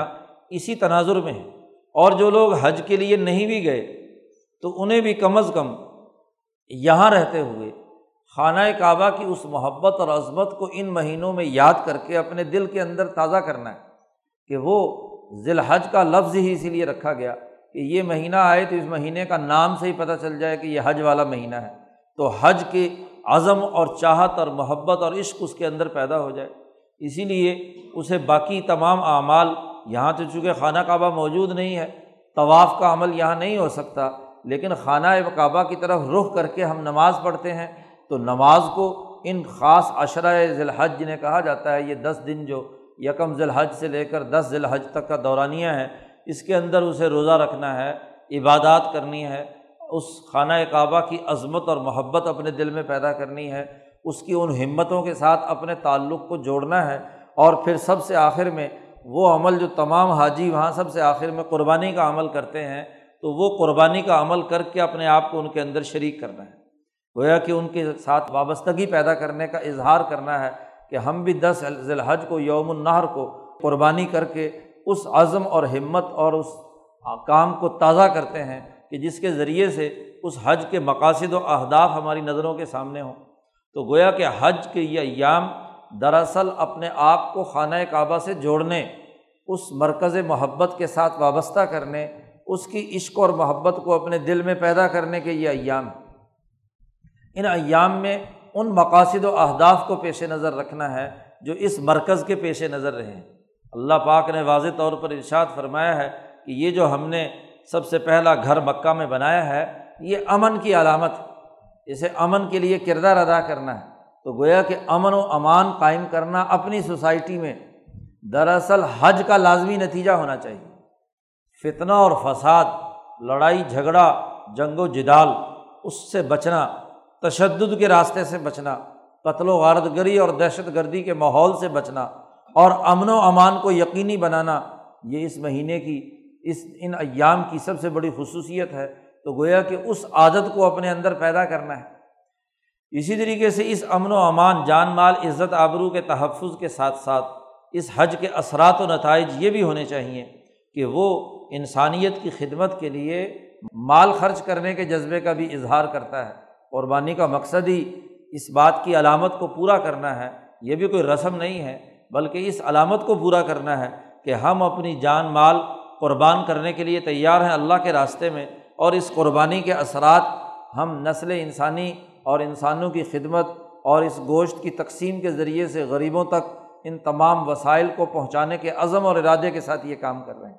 Speaker 1: اسی تناظر میں ہے۔ اور جو لوگ حج کے لیے نہیں بھی گئے، تو انہیں بھی کم از کم یہاں رہتے ہوئے خانہ کعبہ کی اس محبت اور عظمت کو ان مہینوں میں یاد کر کے اپنے دل کے اندر تازہ کرنا ہے کہ وہ ذی الحج کا لفظ ہی اسی لیے رکھا گیا۔ کہ یہ مہینہ آئے تو اس مہینے کا نام سے ہی پتہ چل جائے کہ یہ حج والا مہینہ ہے۔ تو حج کے عزم اور چاہت اور محبت اور عشق اس کے اندر پیدا ہو جائے۔ اسی لیے اسے باقی تمام اعمال یہاں تو چونکہ خانہ کعبہ موجود نہیں ہے، طواف کا عمل یہاں نہیں ہو سکتا۔ لیکن خانہ کعبہ کی طرف رخ کر کے ہم نماز پڑھتے ہیں۔ تو نماز کو ان خاص اشرۂ ذی الحج جنہیں کہا جاتا ہے، یہ دس دن جو یکم ذی الحج سے لے کر دس ذی الحج تک کا دورانیہ ہے اس کے اندر اسے روزہ رکھنا ہے، عبادات کرنی ہے، اس خانہ کعبہ کی عظمت اور محبت اپنے دل میں پیدا کرنی ہے، اس کی ان ہمتوں کے ساتھ اپنے تعلق کو جوڑنا ہے اور پھر سب سے آخر میں وہ عمل جو تمام حاجی وہاں سب سے آخر میں قربانی کا عمل کرتے ہیں، تو وہ قربانی کا عمل کر کے اپنے آپ کو ان کے اندر شریک کرنا ہے۔ گویا کہ ان کے ساتھ وابستگی پیدا کرنے کا اظہار کرنا ہے کہ ہم بھی دس ذی الحج کو، یوم النہر کو قربانی کر کے اس عزم اور ہمت اور اس کام کو تازہ کرتے ہیں کہ جس کے ذریعے سے اس حج کے مقاصد و اہداف ہماری نظروں کے سامنے ہوں۔ تو گویا کہ حج کے یہ ایام دراصل اپنے آپ کو خانہ کعبہ سے جوڑنے، اس مرکز محبت کے ساتھ وابستہ کرنے، اس کی عشق اور محبت کو اپنے دل میں پیدا کرنے کے یہ ایام ان ایام میں ان مقاصد و اہداف کو پیش نظر رکھنا ہے جو اس مرکز کے پیش نظر رہیں اللہ پاک نے واضح طور پر ارشاد فرمایا ہے کہ یہ جو ہم نے سب سے پہلا گھر مکہ میں بنایا ہے، یہ امن کی علامت اسے امن کے لیے کردار ادا کرنا ہے۔ تو گویا کہ امن و امان قائم کرنا اپنی سوسائٹی میں دراصل حج کا لازمی نتیجہ ہونا چاہیے۔ فتنہ اور فساد، لڑائی، جھگڑا، جنگ و جدال، اس سے بچنا، تشدد کے راستے سے بچنا، قتل و غارت گری اور دہشت گردی کے ماحول سے بچنا اور امن و امان کو یقینی بنانا یہ اس مہینے کی، اس ان ایام کی سب سے بڑی خصوصیت ہے۔ تو گویا کہ اس عادت کو اپنے اندر پیدا کرنا ہے۔ اسی طریقے سے اس امن و امان، جان مال، عزت، آبرو کے تحفظ کے ساتھ ساتھ اس حج کے اثرات و نتائج یہ بھی ہونے چاہئیں کہ وہ انسانیت کی خدمت کے لیے مال خرچ کرنے کے جذبے کا بھی اظہار کرتا ہے۔ قربانی کا مقصد ہی اس بات کی علامت کو پورا کرنا ہے۔ یہ بھی کوئی رسم نہیں ہے بلکہ اس علامت کو پورا کرنا ہے کہ ہم اپنی جان مال قربان کرنے کے لیے تیار ہیں اللہ کے راستے میں اور اس قربانی کے اثرات ہم نسل انسانی اور انسانوں کی خدمت اور اس گوشت کی تقسیم کے ذریعے سے غریبوں تک ان تمام وسائل کو پہنچانے کے عزم اور ارادے کے ساتھ یہ کام کر رہے ہیں۔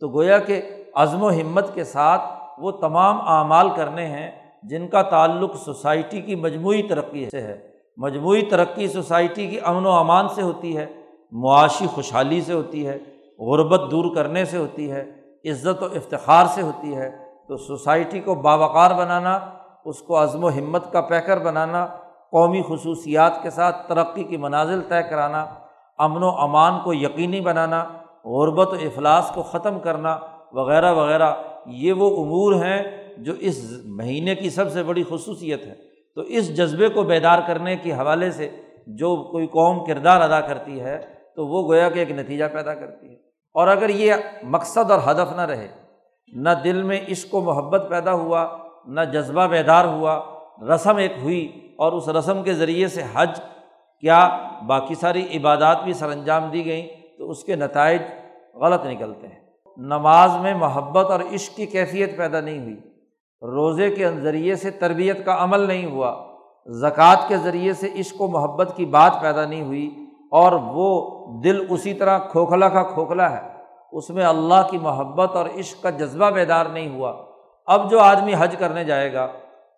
Speaker 1: تو گویا کہ عزم و ہمت کے ساتھ وہ تمام اعمال کرنے ہیں جن کا تعلق سوسائٹی کی مجموعی ترقی سے ہے۔ مجموعی ترقی سوسائٹی کی امن و امان سے ہوتی ہے، معاشی خوشحالی سے ہوتی ہے، غربت دور کرنے سے ہوتی ہے، عزت و افتخار سے ہوتی ہے۔ تو سوسائٹی کو باوقار بنانا، اس کو عزم و ہمت کا پیکر بنانا، قومی خصوصیات کے ساتھ ترقی کی منازل طے کرانا، امن و امان کو یقینی بنانا، غربت و افلاس کو ختم کرنا وغیرہ وغیرہ، یہ وہ امور ہیں جو اس مہینے کی سب سے بڑی خصوصیت ہے۔ تو اس جذبے کو بیدار کرنے کے حوالے سے جو کوئی قوم کردار ادا کرتی ہے، تو وہ گویا کہ ایک نتیجہ پیدا کرتی ہے۔ اور اگر یہ مقصد اور ہدف نہ رہے، نہ دل میں عشق و محبت پیدا ہوا، نہ جذبہ بیدار ہوا، رسم ایک ہوئی اور اس رسم کے ذریعے سے حج، کیا باقی ساری عبادات بھی سر انجام دی گئیں، تو اس کے نتائج غلط نکلتے ہیں۔ نماز میں محبت اور عشق کی کیفیت پیدا نہیں ہوئی۔ روزے کے ذریعے سے تربیت کا عمل نہیں ہوا، زکوٰۃ کے ذریعے سے عشق و محبت کی بات پیدا نہیں ہوئی اور وہ دل اسی طرح کھوکھلا کا کھوکھلا ہے۔ اس میں اللہ کی محبت اور عشق کا جذبہ بیدار نہیں ہوا۔ اب جو آدمی حج کرنے جائے گا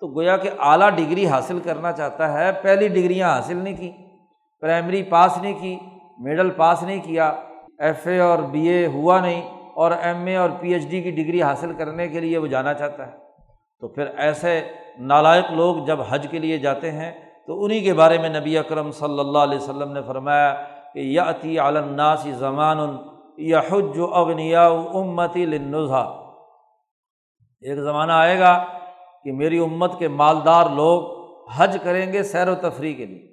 Speaker 1: تو گویا کہ اعلیٰ ڈگری حاصل کرنا چاہتا ہے۔ پہلی ڈگریاں حاصل نہیں کی، پرائمری پاس نہیں کی مڈل پاس نہیں کیا، ایف اے اور بی اے ہوا نہیں اور ایم اے اور پی ایچ ڈی کی ڈگری حاصل کرنے کے لیے وہ جانا چاہتا ہے۔ تو پھر ایسے نالائق لوگ جب حج کے لیے جاتے ہیں، تو انہیں کے بارے میں نبی اکرم صلی اللہ علیہ وسلم نے فرمایا کہ یا عطی عالناسی زمان یا حج و اغنیا امتی لنظا ایک زمانہ آئے گا کہ میری امت کے مالدار لوگ حج کریں گے سیر و تفریح کے لیے۔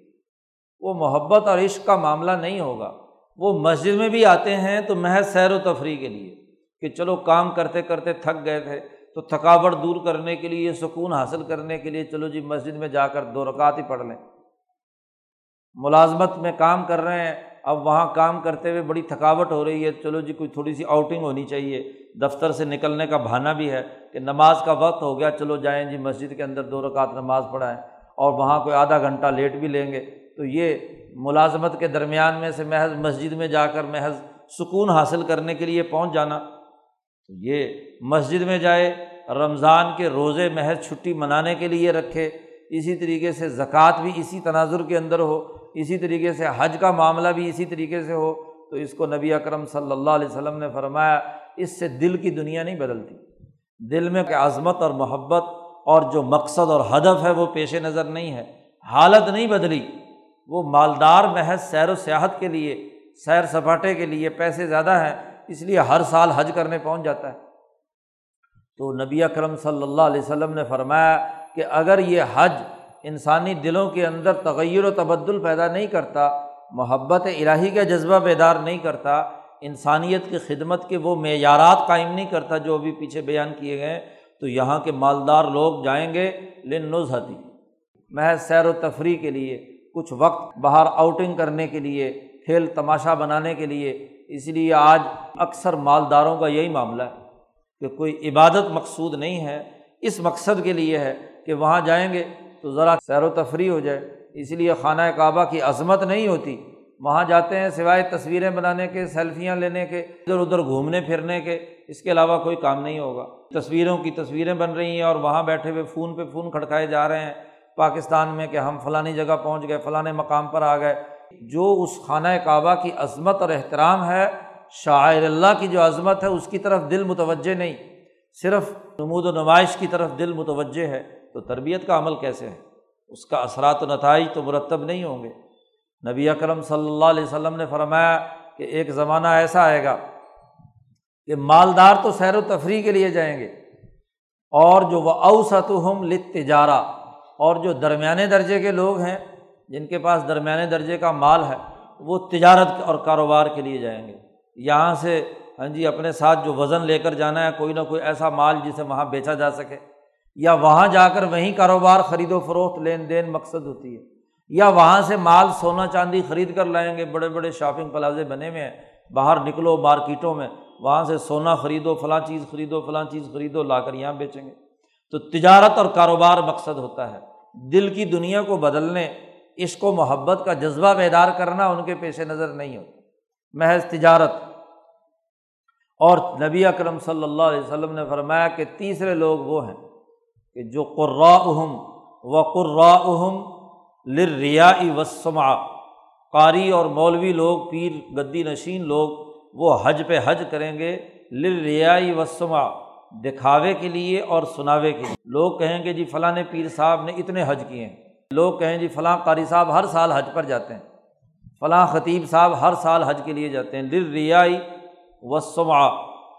Speaker 1: وہ محبت اور عشق کا معاملہ نہیں ہوگا۔ وہ مسجد میں بھی آتے ہیں تو محض سیر و تفریح کے لیے کہ چلو کام کرتے کرتے تھک گئے تھے۔ تو تھکاوٹ دور کرنے کے لیے، سکون حاصل کرنے کے لیے چلو جی مسجد میں جا کر دو رکعت ہی پڑھ لیں۔ ملازمت میں کام کر رہے ہیں، اب وہاں کام کرتے ہوئے بڑی تھکاوٹ ہو رہی ہے۔ چلو جی کوئی تھوڑی سی آؤٹنگ ہونی چاہیے۔ دفتر سے نکلنے کا بہانا بھی ہے کہ نماز کا وقت ہو گیا، چلو جائیں جی مسجد کے اندر دو رکعت نماز پڑھائیں اور وہاں کوئی آدھا گھنٹہ لیٹ بھی لیں گے۔ تو یہ ملازمت کے درمیان میں سے محض مسجد میں جا کر محض سکون حاصل کرنے کے لیے پہنچ جانا۔ تو یہ مسجد میں جائے، رمضان کے روزے محض چھٹی منانے کے لیے رکھے۔ اسی طریقے سے زکوٰۃ بھی اسی تناظر کے اندر ہو، اسی طریقے سے حج کا معاملہ بھی اسی طریقے سے ہو۔ تو اس کو نبی اکرم صلی اللہ علیہ وسلم نے فرمایا، اس سے دل کی دنیا نہیں بدلتی۔ دل میں کہ عظمت اور محبت اور جو مقصد اور ہدف ہے وہ پیش نظر نہیں ہے۔ حالت نہیں بدلی۔ وہ مالدار محض سیر و سیاحت کے لیے، سیر سپاٹے کے لیے پیسے زیادہ ہیں۔ اس لیے ہر سال حج کرنے پہنچ جاتا ہے۔ تو نبی اکرم صلی اللہ علیہ وسلم نے فرمایا کہ اگر یہ حج انسانی دلوں کے اندر تغیر و تبدل پیدا نہیں کرتا، محبت الہی کا جذبہ بیدار نہیں کرتا، انسانیت کی خدمت کے وہ معیارات قائم نہیں کرتا جو ابھی پیچھے بیان کیے گئے تو یہاں کے مالدار لوگ جائیں گے لن نظہتی محض سیر و تفریح کے لیے، کچھ وقت باہر آؤٹنگ کرنے کے لیے، کھیل تماشا بنانے کے لیے اس لیے آج اکثر مالداروں کا یہی معاملہ ہے کہ کوئی عبادت مقصود نہیں ہے، اس مقصد کے لیے ہے کہ وہاں جائیں گے تو ذرا سیر و تفریح ہو جائے۔ اس لیے خانہ کعبہ کی عظمت نہیں ہوتی۔ وہاں جاتے ہیں سوائے تصویریں بنانے کے، سیلفیاں لینے کے، ادھر ادھر گھومنے پھرنے کے۔ اس کے علاوہ کوئی کام نہیں ہوگا۔ تصویروں کی تصویریں بن رہی ہیں اور وہاں بیٹھے ہوئے فون پہ فون کھڑکائے جا رہے ہیں۔ پاکستان میں کہ ہم فلانی جگہ پہنچ گئے فلاں مقام پر آ گئے۔ جو اس خانہ کعبہ کی عظمت اور احترام ہے، شاعر اللہ کی جو عظمت ہے، اس کی طرف دل متوجہ نہیں۔ صرف نمود و نمائش کی طرف دل متوجہ ہے۔ تو تربیت کا عمل کیسے ہے؟ اس کا اثرات و نتائج تو مرتب نہیں ہوں گے۔ نبی اکرم صلی اللہ علیہ وسلم نے فرمایا کہ ایک زمانہ ایسا آئے گا کہ مالدار تو سیر و تفریح کے لیے جائیں گے، اور جو وہ اوسط ہم لت تجارہ اور جو درمیانے درجے کے لوگ ہیں جن کے پاس درمیانے درجے کا مال ہے، وہ تجارت اور کاروبار کے لیے جائیں گے۔ یہاں سے ہاں جی اپنے ساتھ جو وزن لے کر جانا ہے، کوئی نہ کوئی ایسا مال جسے وہاں بیچا جا سکے۔ یا وہاں جا کر وہیں کاروبار، خرید و فروخت، لین دین مقصد ہوتی ہے۔ یا وہاں سے مال سونا چاندی خرید کر لائیں گے، بڑے بڑے شاپنگ پلازے بنے ہوئے ہیں، باہر نکلو، مارکیٹوں میں، وہاں سے سونا خریدو، فلاں چیز خریدو، فلاں چیز خریدو، لا کر یہاں بیچیں گے۔ تو تجارت اور کاروبار مقصد ہوتا ہے۔ دل کی دنیا کو بدلنے عشق و محبت کا جذبہ بیدار کرنا ان کے پیش نظر نہیں ہوتا۔ محض تجارت۔ اور نبی اکرم صلی اللہ علیہ وسلم نے فرمایا کہ تیسرے لوگ وہ ہیں کہ جو قرآم و قرآم لریا وسما قاری اور مولوی لوگ، پیر گدی نشین لوگ، وہ حج پہ حج کریں گے لریا وسما دکھاوے کے لیے اور سناوے کے لیے۔ لوگ کہیں گے جی فلاں پیر صاحب نے اتنے حج کیے ہیں۔ لوگ کہیں جی فلاں قاری صاحب ہر سال حج پر جاتے ہیں، فلاں خطیب صاحب ہر سال حج کے لیے جاتے ہیں۔ دل ریائی و سما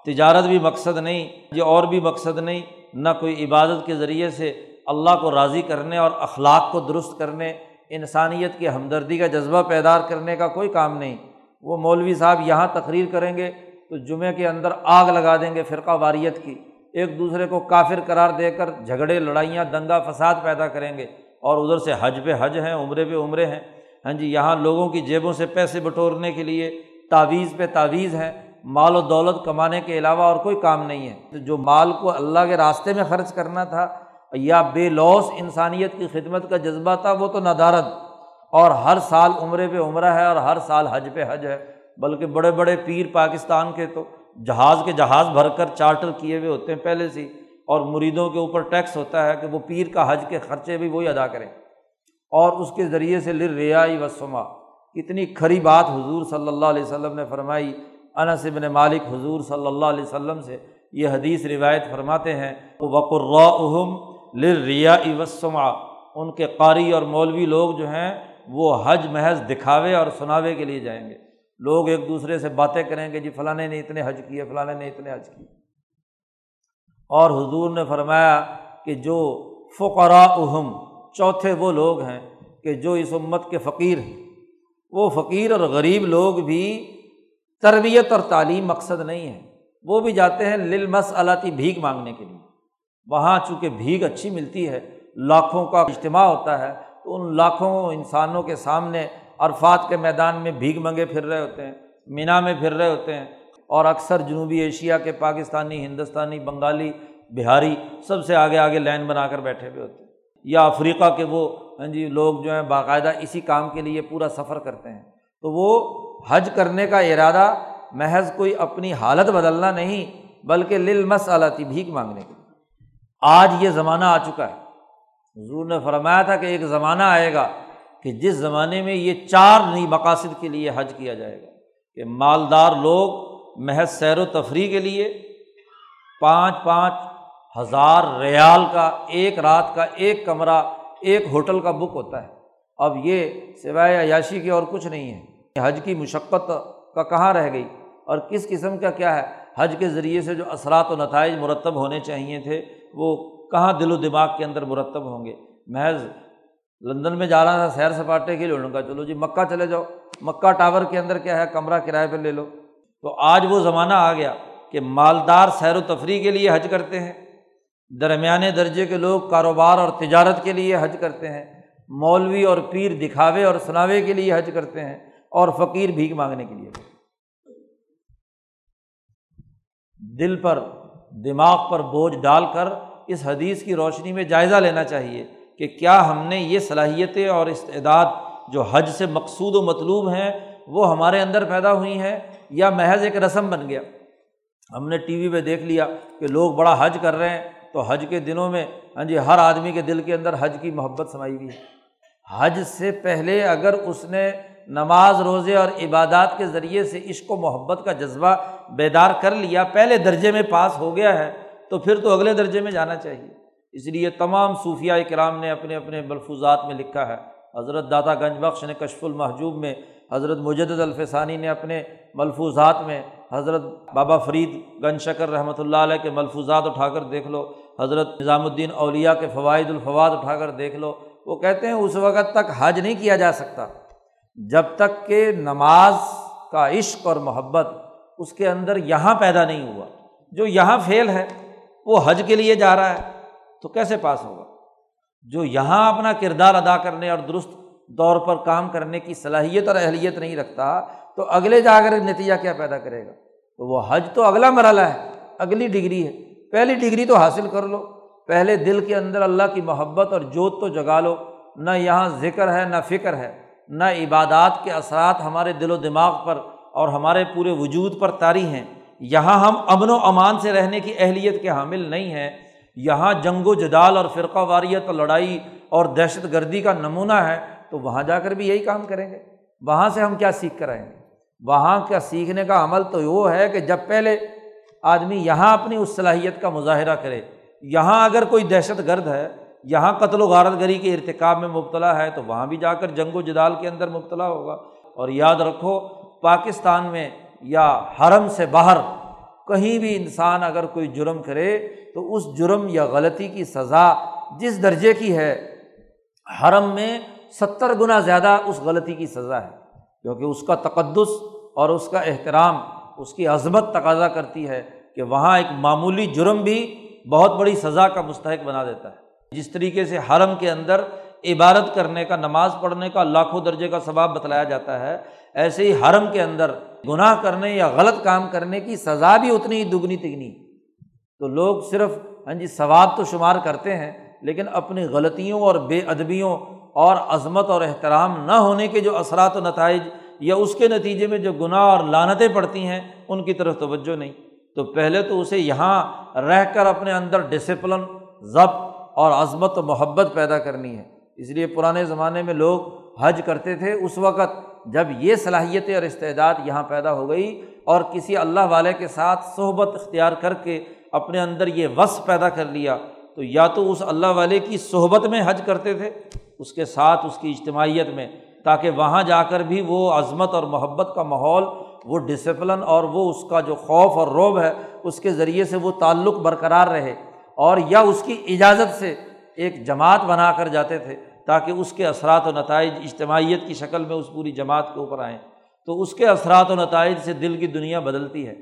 Speaker 1: تجارت بھی مقصد نہیں، یہ اور بھی مقصد نہیں، نہ کوئی عبادت کے ذریعے سے اللہ کو راضی کرنے اور اخلاق کو درست کرنے، انسانیت کی ہمدردی کا جذبہ پیدار کرنے کا کوئی کام نہیں۔ وہ مولوی صاحب یہاں تقریر کریں گے تو جمعے کے اندر آگ لگا دیں گے فرقہ واریت کی۔ ایک دوسرے کو کافر قرار دے کر جھگڑے، لڑائیاں، دنگا فساد پیدا کریں گے۔ اور ادھر سے حج پہ حج ہیں، عمرے پہ عمرے ہیں۔ ہاں جی یہاں لوگوں کی جیبوں سے پیسے بٹورنے کے لیے تعویذ پہ تعویذ ہیں۔ مال و دولت کمانے کے علاوہ اور کوئی کام نہیں ہے۔ جو مال کو اللہ کے راستے میں خرچ کرنا تھا، یا بے لوس انسانیت کی خدمت کا جذبہ تھا، وہ تو ندارت۔ اور ہر سال عمرے پہ عمرہ ہے اور ہر سال حج پہ حج ہے۔ بلکہ بڑے بڑے پیر پاکستان کے تو جہاز کے جہاز بھر کر چارٹر کیے ہوئے ہوتے ہیں۔ پہلے سے اور مریدوں کے اوپر ٹیکس ہوتا ہے کہ وہ پیر کا حج کے خرچے بھی وہی ادا کریں۔ اور اس کے ذریعے سے لر ریائی وسما کتنی کھری بات حضور صلی اللہ علیہ وسلم نے فرمائی۔ انس ابن مالک حضور صلی اللہ علیہ وسلم سے یہ حدیث روایت فرماتے ہیں۔ وقرم لر ریا وسما ان کے قاری اور مولوی لوگ جو ہیں، وہ حج محض دکھاوے اور سناوے کے لیے جائیں گے۔ لوگ ایک دوسرے سے باتیں کریں گے جی فلاں نے اتنے حج کیے، فلاں نے اتنے حج کیے۔ اور حضور نے فرمایا کہ جو فقرا اہم چوتھے وہ لوگ ہیں کہ جو اس امت کے فقیر ہیں۔ وہ فقیر اور غریب لوگ بھی تربیت اور تعلیم مقصد نہیں ہے۔ وہ بھی جاتے ہیں لل مس علاتی بھیگ مانگنے کے لیے۔ وہاں چونکہ بھیگ اچھی ملتی ہے، لاکھوں کا اجتماع ہوتا ہے، تو ان لاکھوں انسانوں کے سامنے عرفات کے میدان میں بھیگ منگے پھر رہے ہوتے ہیں، مینا میں پھر رہے ہوتے ہیں۔ اور اکثر جنوبی ایشیا کے پاکستانی، ہندوستانی، بنگالی، بہاری سب سے آگے آگے لائن بنا کر بیٹھے ہوئے ہوتے ہیں۔ یا افریقہ کے وہ ہاں جی لوگ جو ہیں باقاعدہ اسی کام کے لیے پورا سفر کرتے ہیں۔ تو وہ حج کرنے کا ارادہ، محض کوئی اپنی حالت بدلنا نہیں، بلکہ لل مس بھیک مانگنے کے آج یہ زمانہ آ چکا ہے۔ حضور نے فرمایا تھا کہ ایک زمانہ آئے گا کہ جس زمانے میں یہ چار نئی مقاصد کے لیے حج کیا جائے گا، کہ مالدار لوگ محض سیر و تفریح کے لیے پانچ پانچ ہزار ریال کا ایک رات کا ایک کمرہ، ایک ہوٹل کا بک ہوتا ہے۔ اب یہ سوائے عیاشی کے اور کچھ نہیں ہے۔ حج کی مشقت کا کہاں رہ گئی؟ اور کس قسم کا کیا ہے؟ حج کے ذریعے سے جو اثرات و نتائج مرتب ہونے چاہیے تھے، وہ کہاں دل و دماغ کے اندر مرتب ہوں گے؟ محض لندن میں جا رہا تھا سیر سپاٹے کے لیے، انہوں کا چلو جی مکہ چلے جاؤ۔ مکہ ٹاور کے اندر کیا ہے؟ کمرہ کرائے پہ لے لو۔ تو آج وہ زمانہ آ گیا کہ مالدار سیر و تفریح کے لیے حج کرتے ہیں، درمیانے درجے کے لوگ کاروبار اور تجارت کے لیے حج کرتے ہیں، مولوی اور پیر دکھاوے اور سناوے کے لیے حج کرتے ہیں اور فقیر بھیک مانگنے کے لیے۔ دل پر، دماغ پر بوجھ ڈال کر اس حدیث کی روشنی میں جائزہ لینا چاہیے کہ کیا ہم نے یہ صلاحیتیں اور استعداد جو حج سے مقصود و مطلوب ہیں، وہ ہمارے اندر پیدا ہوئی ہیں یا محض ایک رسم بن گیا۔ ہم نے ٹی وی پہ دیکھ لیا کہ لوگ بڑا حج کر رہے ہیں، تو حج کے دنوں میں ہاں جی ہر آدمی کے دل کے اندر حج کی محبت سمائی ہوئی ہے حج سے پہلے اگر اس نے نماز، روزے اور عبادات کے ذریعے سے عشق و محبت کا جذبہ بیدار کر لیا، پہلے درجے میں پاس ہو گیا ہے، تو پھر تو اگلے درجے میں جانا چاہیے۔ اس لیے تمام صوفیہ کرام نے اپنے اپنے ملفوظات میں لکھا ہے۔ حضرت داتا گنج بخش نے کشف المحجوب میں، حضرت مجد الفسانی نے اپنے ملفوظات میں حضرت بابا فرید گنج شکر رحمۃ اللہ علیہ کے ملفوظات اٹھا کر دیکھ لو، حضرت نظام الدین اولیا کے فوائد الفواد اٹھا کر دیکھ لو۔ وہ کہتے ہیں اس وقت تک حج نہیں کیا جا سکتا۔ جب تک کہ نماز کا عشق اور محبت اس کے اندر یہاں پیدا نہیں ہوا، جو یہاں فیل ہے، وہ حج کے لیے جا رہا ہے، تو کیسے پاس ہوگا؟ جو یہاں اپنا کردار ادا کرنے اور درست دور پر کام کرنے کی صلاحیت اور اہلیت نہیں رکھتا تو اگلے جا کر نتیجہ کیا پیدا کرے گا؟ تو وہ حج تو اگلا مرحلہ ہے، اگلی ڈگری ہے۔ پہلی ڈگری تو حاصل کر لو۔ پہلے دل کے اندر اللہ کی محبت اور جوت تو جگا لو۔ نہ یہاں ذکر ہے، نہ فکر ہے۔ نہ عبادات کے اثرات ہمارے دل و دماغ پر اور ہمارے پورے وجود پر طاری ہیں۔ یہاں ہم امن و امان سے رہنے کی اہلیت کے حامل نہیں ہیں۔ یہاں جنگ و جدال اور فرقہ واریت، لڑائی اور دہشت گردی کا نمونہ ہے۔ تو وہاں جا کر بھی یہی کام کریں گے۔ وہاں سے ہم کیا سیکھ کر آئیں گے؟ وہاں کا سیکھنے کا عمل تو وہ ہے کہ جب پہلے آدمی یہاں اپنی اس صلاحیت کا مظاہرہ کرے، یہاں اگر کوئی دہشت گرد ہے، یہاں قتل و غارت گری کے ارتکاب میں مبتلا ہے تو وہاں بھی جا کر جنگ و جدال کے اندر مبتلا ہوگا۔ اور یاد رکھو، پاکستان میں یا حرم سے باہر کہیں بھی انسان اگر کوئی جرم کرے تو اس جرم یا غلطی کی سزا جس درجے کی ہے، حرم میں ستر گنا زیادہ اس غلطی کی سزا ہے۔ کیونکہ اس کا تقدس اور اس کا احترام، اس کی عظمت تقاضا کرتی ہے کہ وہاں ایک معمولی جرم بھی بہت بڑی سزا کا مستحق بنا دیتا ہے۔ جس طریقے سے حرم کے اندر عبادت کرنے کا، نماز پڑھنے کا، لاکھوں درجے کا ثباب بتلایا جاتا ہے، ایسے ہی حرم کے اندر گناہ کرنے یا غلط کام کرنے کی سزا بھی اتنی ہی دگنی تگنی۔ تو لوگ صرف ہاں جی ثواب تو شمار کرتے ہیں، لیکن اپنی غلطیوں اور بے ادبیوں اور عظمت اور احترام نہ ہونے کے جو اثرات و نتائج یا اس کے نتیجے میں جو گناہ اور لانتیں پڑتی ہیں، ان کی طرف توجہ نہیں۔ تو پہلے تو اسے یہاں رہ کر اپنے اندر ڈسپلن ضبط اور عظمت و محبت پیدا کرنی ہے۔ اس لیے پرانے زمانے میں لوگ حج کرتے تھے۔ اس وقت جب یہ صلاحیتیں اور استعداد یہاں پیدا ہو گئی اور کسی اللہ والے کے ساتھ صحبت اختیار کر کے اپنے اندر یہ وصف پیدا کر لیا، تو یا تو اس اللہ والے کی صحبت میں حج کرتے تھے اس کے ساتھ اس کی اجتماعیت میں، تاکہ وہاں جا کر بھی وہ عظمت اور محبت کا ماحول، وہ ڈسپلن اور وہ اس کا جو خوف اور روب ہے، اس کے ذریعے سے وہ تعلق برقرار رہے اور یا اس کی اجازت سے ایک جماعت بنا کر جاتے تھے، تاکہ اس کے اثرات و نتائج اجتماعیت کی شکل میں اس پوری جماعت کے اوپر آئیں۔ تو اس کے اثرات و نتائج سے دل کی دنیا بدلتی ہے۔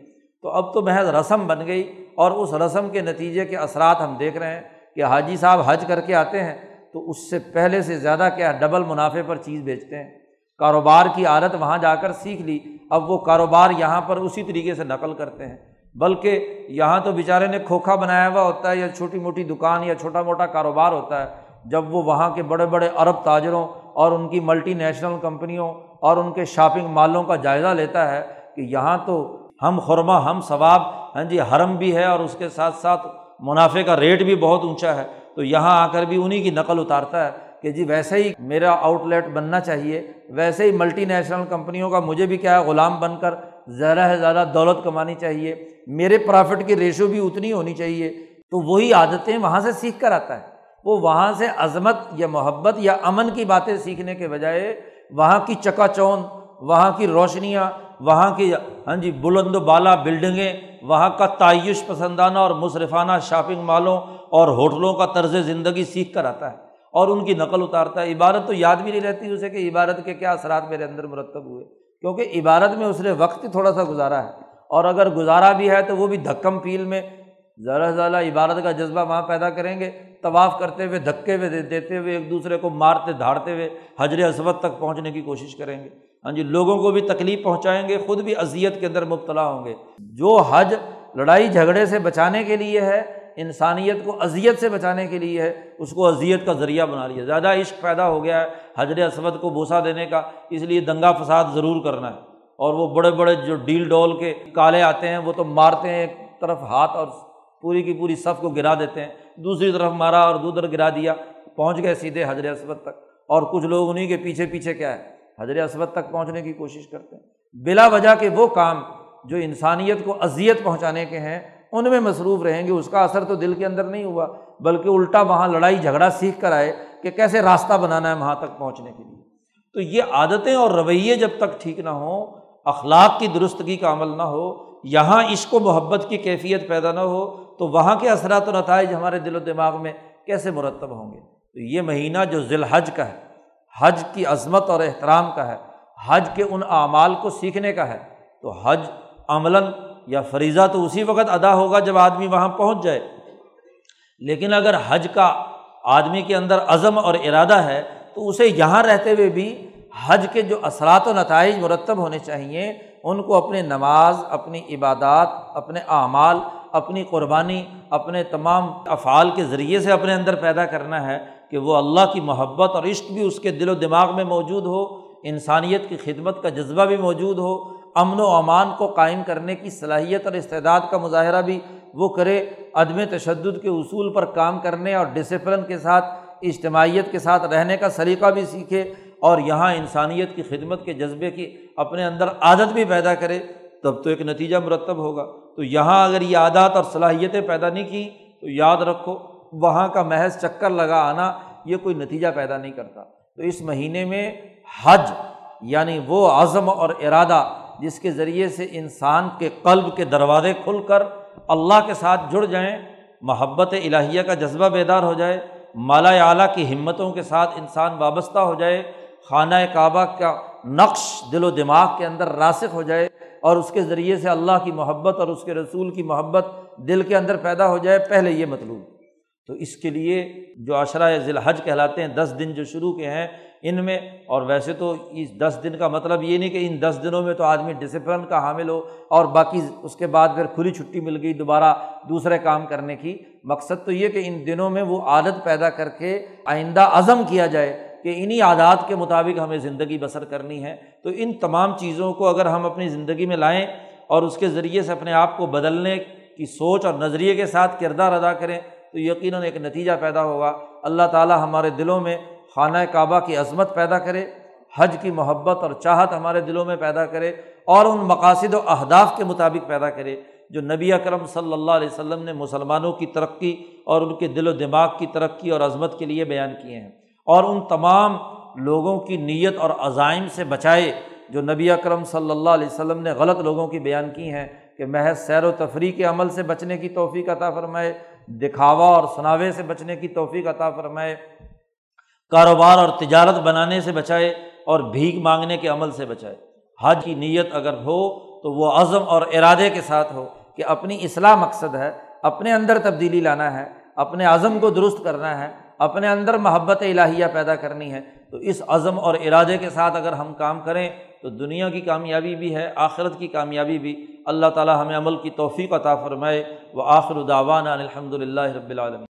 Speaker 1: تو اب تو محض رسم بن گئی اور اس رسم کے نتیجے کے اثرات ہم دیکھ رہے ہیں کہ حاجی صاحب حج کر کے آتے ہیں۔ تو اس سے پہلے سے زیادہ کیا ڈبل منافع پر چیز بیچتے ہیں۔ کاروبار کی عادت وہاں جا کر سیکھ لی، اب وہ کاروبار یہاں پر اسی طریقے سے نقل کرتے ہیں۔ بلکہ یہاں تو بیچارے نے کھوکھا بنایا ہوا ہوتا ہے یا چھوٹی موٹی دکان یا چھوٹا موٹا کاروبار ہوتا ہے، جب وہ وہاں کے بڑے بڑے عرب تاجروں اور ان کی ملٹی نیشنل کمپنیوں اور ان کے شاپنگ مالوں کا جائزہ لیتا ہے کہ یہاں تو ہم خورما ہم ثواب ہاں جی حرم بھی ہے اور اس کے ساتھ ساتھ منافع کا ریٹ بھی بہت اونچا ہے۔ تو یہاں آ کر بھی انہیں کی نقل اتارتا ہے کہ جی ویسے ہی میرا آؤٹ لیٹ بننا چاہیے، ویسے ہی ملٹی نیشنل کمپنیوں کا مجھے بھی کیا ہے، غلام بن کر زیادہ سے زیادہ دولت کمانی چاہیے، میرے پرافٹ کی ریشو بھی اتنی ہونی چاہیے۔ تو وہی عادتیں وہاں سے سیکھ کر آتا ہے۔ وہ وہاں سے عظمت یا محبت یا امن کی باتیں سیکھنے کے بجائے وہاں کی چکا چون وہاں کی روشنیاں، وہاں کی ہاں جی بلند و بالا بلڈنگیں وہاں کا تعیش پسندانہ اور مصرفانہ شاپنگ مالوں اور ہوٹلوں کا طرز زندگی سیکھ کر آتا ہے اور ان کی نقل اتارتا ہے۔ عبادت تو یاد بھی نہیں رہتی اسے کہ عبادت کے کیا اثرات میرے اندر مرتب ہوئے۔ کیونکہ عبادت میں اس نے وقت تھوڑا سا گزارا ہے اور اگر گزارا بھی ہے تو وہ بھی دھکم پیل میں ذرا زیادہ عبادت کا جذبہ وہاں پیدا کریں گے۔ طواف کرتے ہوئے، دھکے ہوئے دیتے ہوئے، ایک دوسرے کو مارتے، دھاڑتے ہوئے حجر اسود تک پہنچنے کی کوشش کریں گے۔ ہاں جی لوگوں کو بھی تکلیف پہنچائیں گے، خود بھی اذیت کے اندر مبتلا ہوں گے۔ جو حج لڑائی جھگڑے سے بچانے کے لیے ہے انسانیت کو اذیت سے بچانے کے لیے ہے، اس کو اذیت کا ذریعہ بنا لیا۔ زیادہ عشق پیدا ہو گیا ہے حجر اسود کو بوسا دینے کا، اس لیے دنگا فساد ضرور کرنا ہے۔ اور وہ بڑے بڑے جو ڈیل ڈول کے کالے آتے ہیں، وہ تو مارتے ہیں، ایک طرف ہاتھ اور پوری کی پوری صف کو گرا دیتے ہیں۔ دوسری طرف مارا اور دوسر گرا دیا، پہنچ گئے سیدھے حضر اسود تک۔ اور کچھ لوگ انہیں کے پیچھے پیچھے کیا ہے حضر اسود تک پہنچنے کی کوشش کرتے ہیں۔ بلا وجہ کے وہ کام جو انسانیت کو اذیت پہنچانے کے ہیں ان میں مصروف رہیں گے، اس کا اثر تو دل کے اندر نہیں ہوا، بلکہ الٹا وہاں لڑائی جھگڑا سیکھ کر آئے کہ کیسے راستہ بنانا ہے وہاں تک پہنچنے کے لیے۔ تو یہ عادتیں اور رویے جب تک ٹھیک نہ ہوں، اخلاق کی درستگی کا عمل نہ ہو، یہاں عشق و محبت کی کیفیت پیدا نہ ہو، تو وہاں کے اثرات و نتائج ہمارے دل و دماغ میں کیسے مرتب ہوں گے؟ تو یہ مہینہ جو ذی الحج کا ہے، حج کی عظمت اور احترام کا ہے، حج کے ان اعمال کو سیکھنے کا ہے، تو حج عملاً یا فریضہ تو اسی وقت ادا ہوگا جب آدمی وہاں پہنچ جائے۔ لیکن اگر حج کا آدمی کے اندر عزم اور ارادہ ہے، تو اسے یہاں رہتے ہوئے بھی حج کے جو اثرات و نتائج مرتب ہونے چاہئیں ان کو اپنے نماز، اپنی عبادات، اپنے اعمال، اپنی قربانی، اپنے تمام افعال کے ذریعے سے اپنے اندر پیدا کرنا ہے کہ وہ اللہ کی محبت اور عشق بھی اس کے دل و دماغ میں موجود ہو، انسانیت کی خدمت کا جذبہ بھی موجود ہو امن و امان کو قائم کرنے کی صلاحیت اور استعداد کا مظاہرہ بھی وہ کرے، عدم تشدد کے اصول پر کام کرنے اور ڈسپلن کے ساتھ، اجتماعیت کے ساتھ رہنے کا سلیقہ بھی سیکھے اور یہاں انسانیت کی خدمت کے جذبے کی اپنے اندر عادت بھی پیدا کرے، تب تو ایک نتیجہ مرتب ہوگا۔ تو یہاں اگر یہ عادات اور صلاحیتیں پیدا نہیں کی، تو یاد رکھو، وہاں کا محض چکر لگا آنا یہ کوئی نتیجہ پیدا نہیں کرتا۔ تو اس مہینے میں حج یعنی وہ عزم اور ارادہ جس کے ذریعے سے انسان کے قلب کے دروازے کھل کر اللہ کے ساتھ جڑ جائیں، محبت الہیہ کا جذبہ بیدار ہو جائے، مالا اعلیٰ کی ہمتوں کے ساتھ انسان وابستہ ہو جائے، خانہ کعبہ کا نقش دل و دماغ کے اندر راسک ہو جائے اور اس کے ذریعے سے اللہ کی محبت اور اس کے رسول کی محبت دل کے اندر پیدا ہو جائے، پہلے یہ مطلوب۔ تو اس کے لیے جو عشرۂ ذی الحج کہلاتے ہیں، دس دن جو شروع کے ہیں ان میں، اور ویسے تو اس دس دن کا مطلب یہ نہیں کہ ان دس دنوں میں تو آدمی ڈسپلن کا حامل ہو اور باقی اس کے بعد پھر کھلی چھٹی مل گئی دوبارہ دوسرے کام کرنے کی۔ مقصد تو یہ کہ ان دنوں میں وہ عادت پیدا کر کے آئندہ عزم کیا جائے کہ انہیں عادات کے مطابق ہمیں زندگی بسر کرنی ہے۔ تو ان تمام چیزوں کو اگر ہم اپنی زندگی میں لائیں اور اس کے ذریعے سے اپنے آپ کو بدلنے کی سوچ اور نظریے کے ساتھ کردار ادا کریں تو یقیناً ایک نتیجہ پیدا ہوگا۔ اللہ تعالیٰ ہمارے دلوں میں خانہ کعبہ کی عظمت پیدا کرے، حج کی محبت اور چاہت ہمارے دلوں میں پیدا کرے اور ان مقاصد و اہداف کے مطابق پیدا کرے۔ جو نبی اکرم صلی اللہ علیہ وسلم نے مسلمانوں کی ترقی اور ان کے دل و دماغ کی ترقی اور عظمت کے لیے بیان کیے ہیں۔ اور ان تمام لوگوں کی نیت اور عزائم سے بچائے، جو نبی اکرم صلی اللہ علیہ وسلم نے غلط لوگوں کی بیان کی ہیں کہ محض سیر و تفریح کے عمل سے بچنے کی توفیق عطا فرمائے۔ دکھاوا اور سناوے سے بچنے کی توفیق عطا فرمائے، کاروبار اور تجارت بنانے سے بچائے اور بھیگ مانگنے کے عمل سے بچائے۔ حج کی نیت اگر ہو تو وہ عزم اور ارادے کے ساتھ ہو کہ اپنی اصلاح مقصد ہے، اپنے اندر تبدیلی لانا ہے، اپنے عزم کو درست کرنا ہے، اپنے اندر محبت الہیہ پیدا کرنی ہے۔ تو اس عزم اور ارادے کے ساتھ اگر ہم کام کریں تو دنیا کی کامیابی بھی ہے، آخرت کی کامیابی بھی۔ اللہ تعالیٰ ہمیں عمل کی توفیق عطا فرمائے وہ آخر داوانہ الحمد للہ رب العالم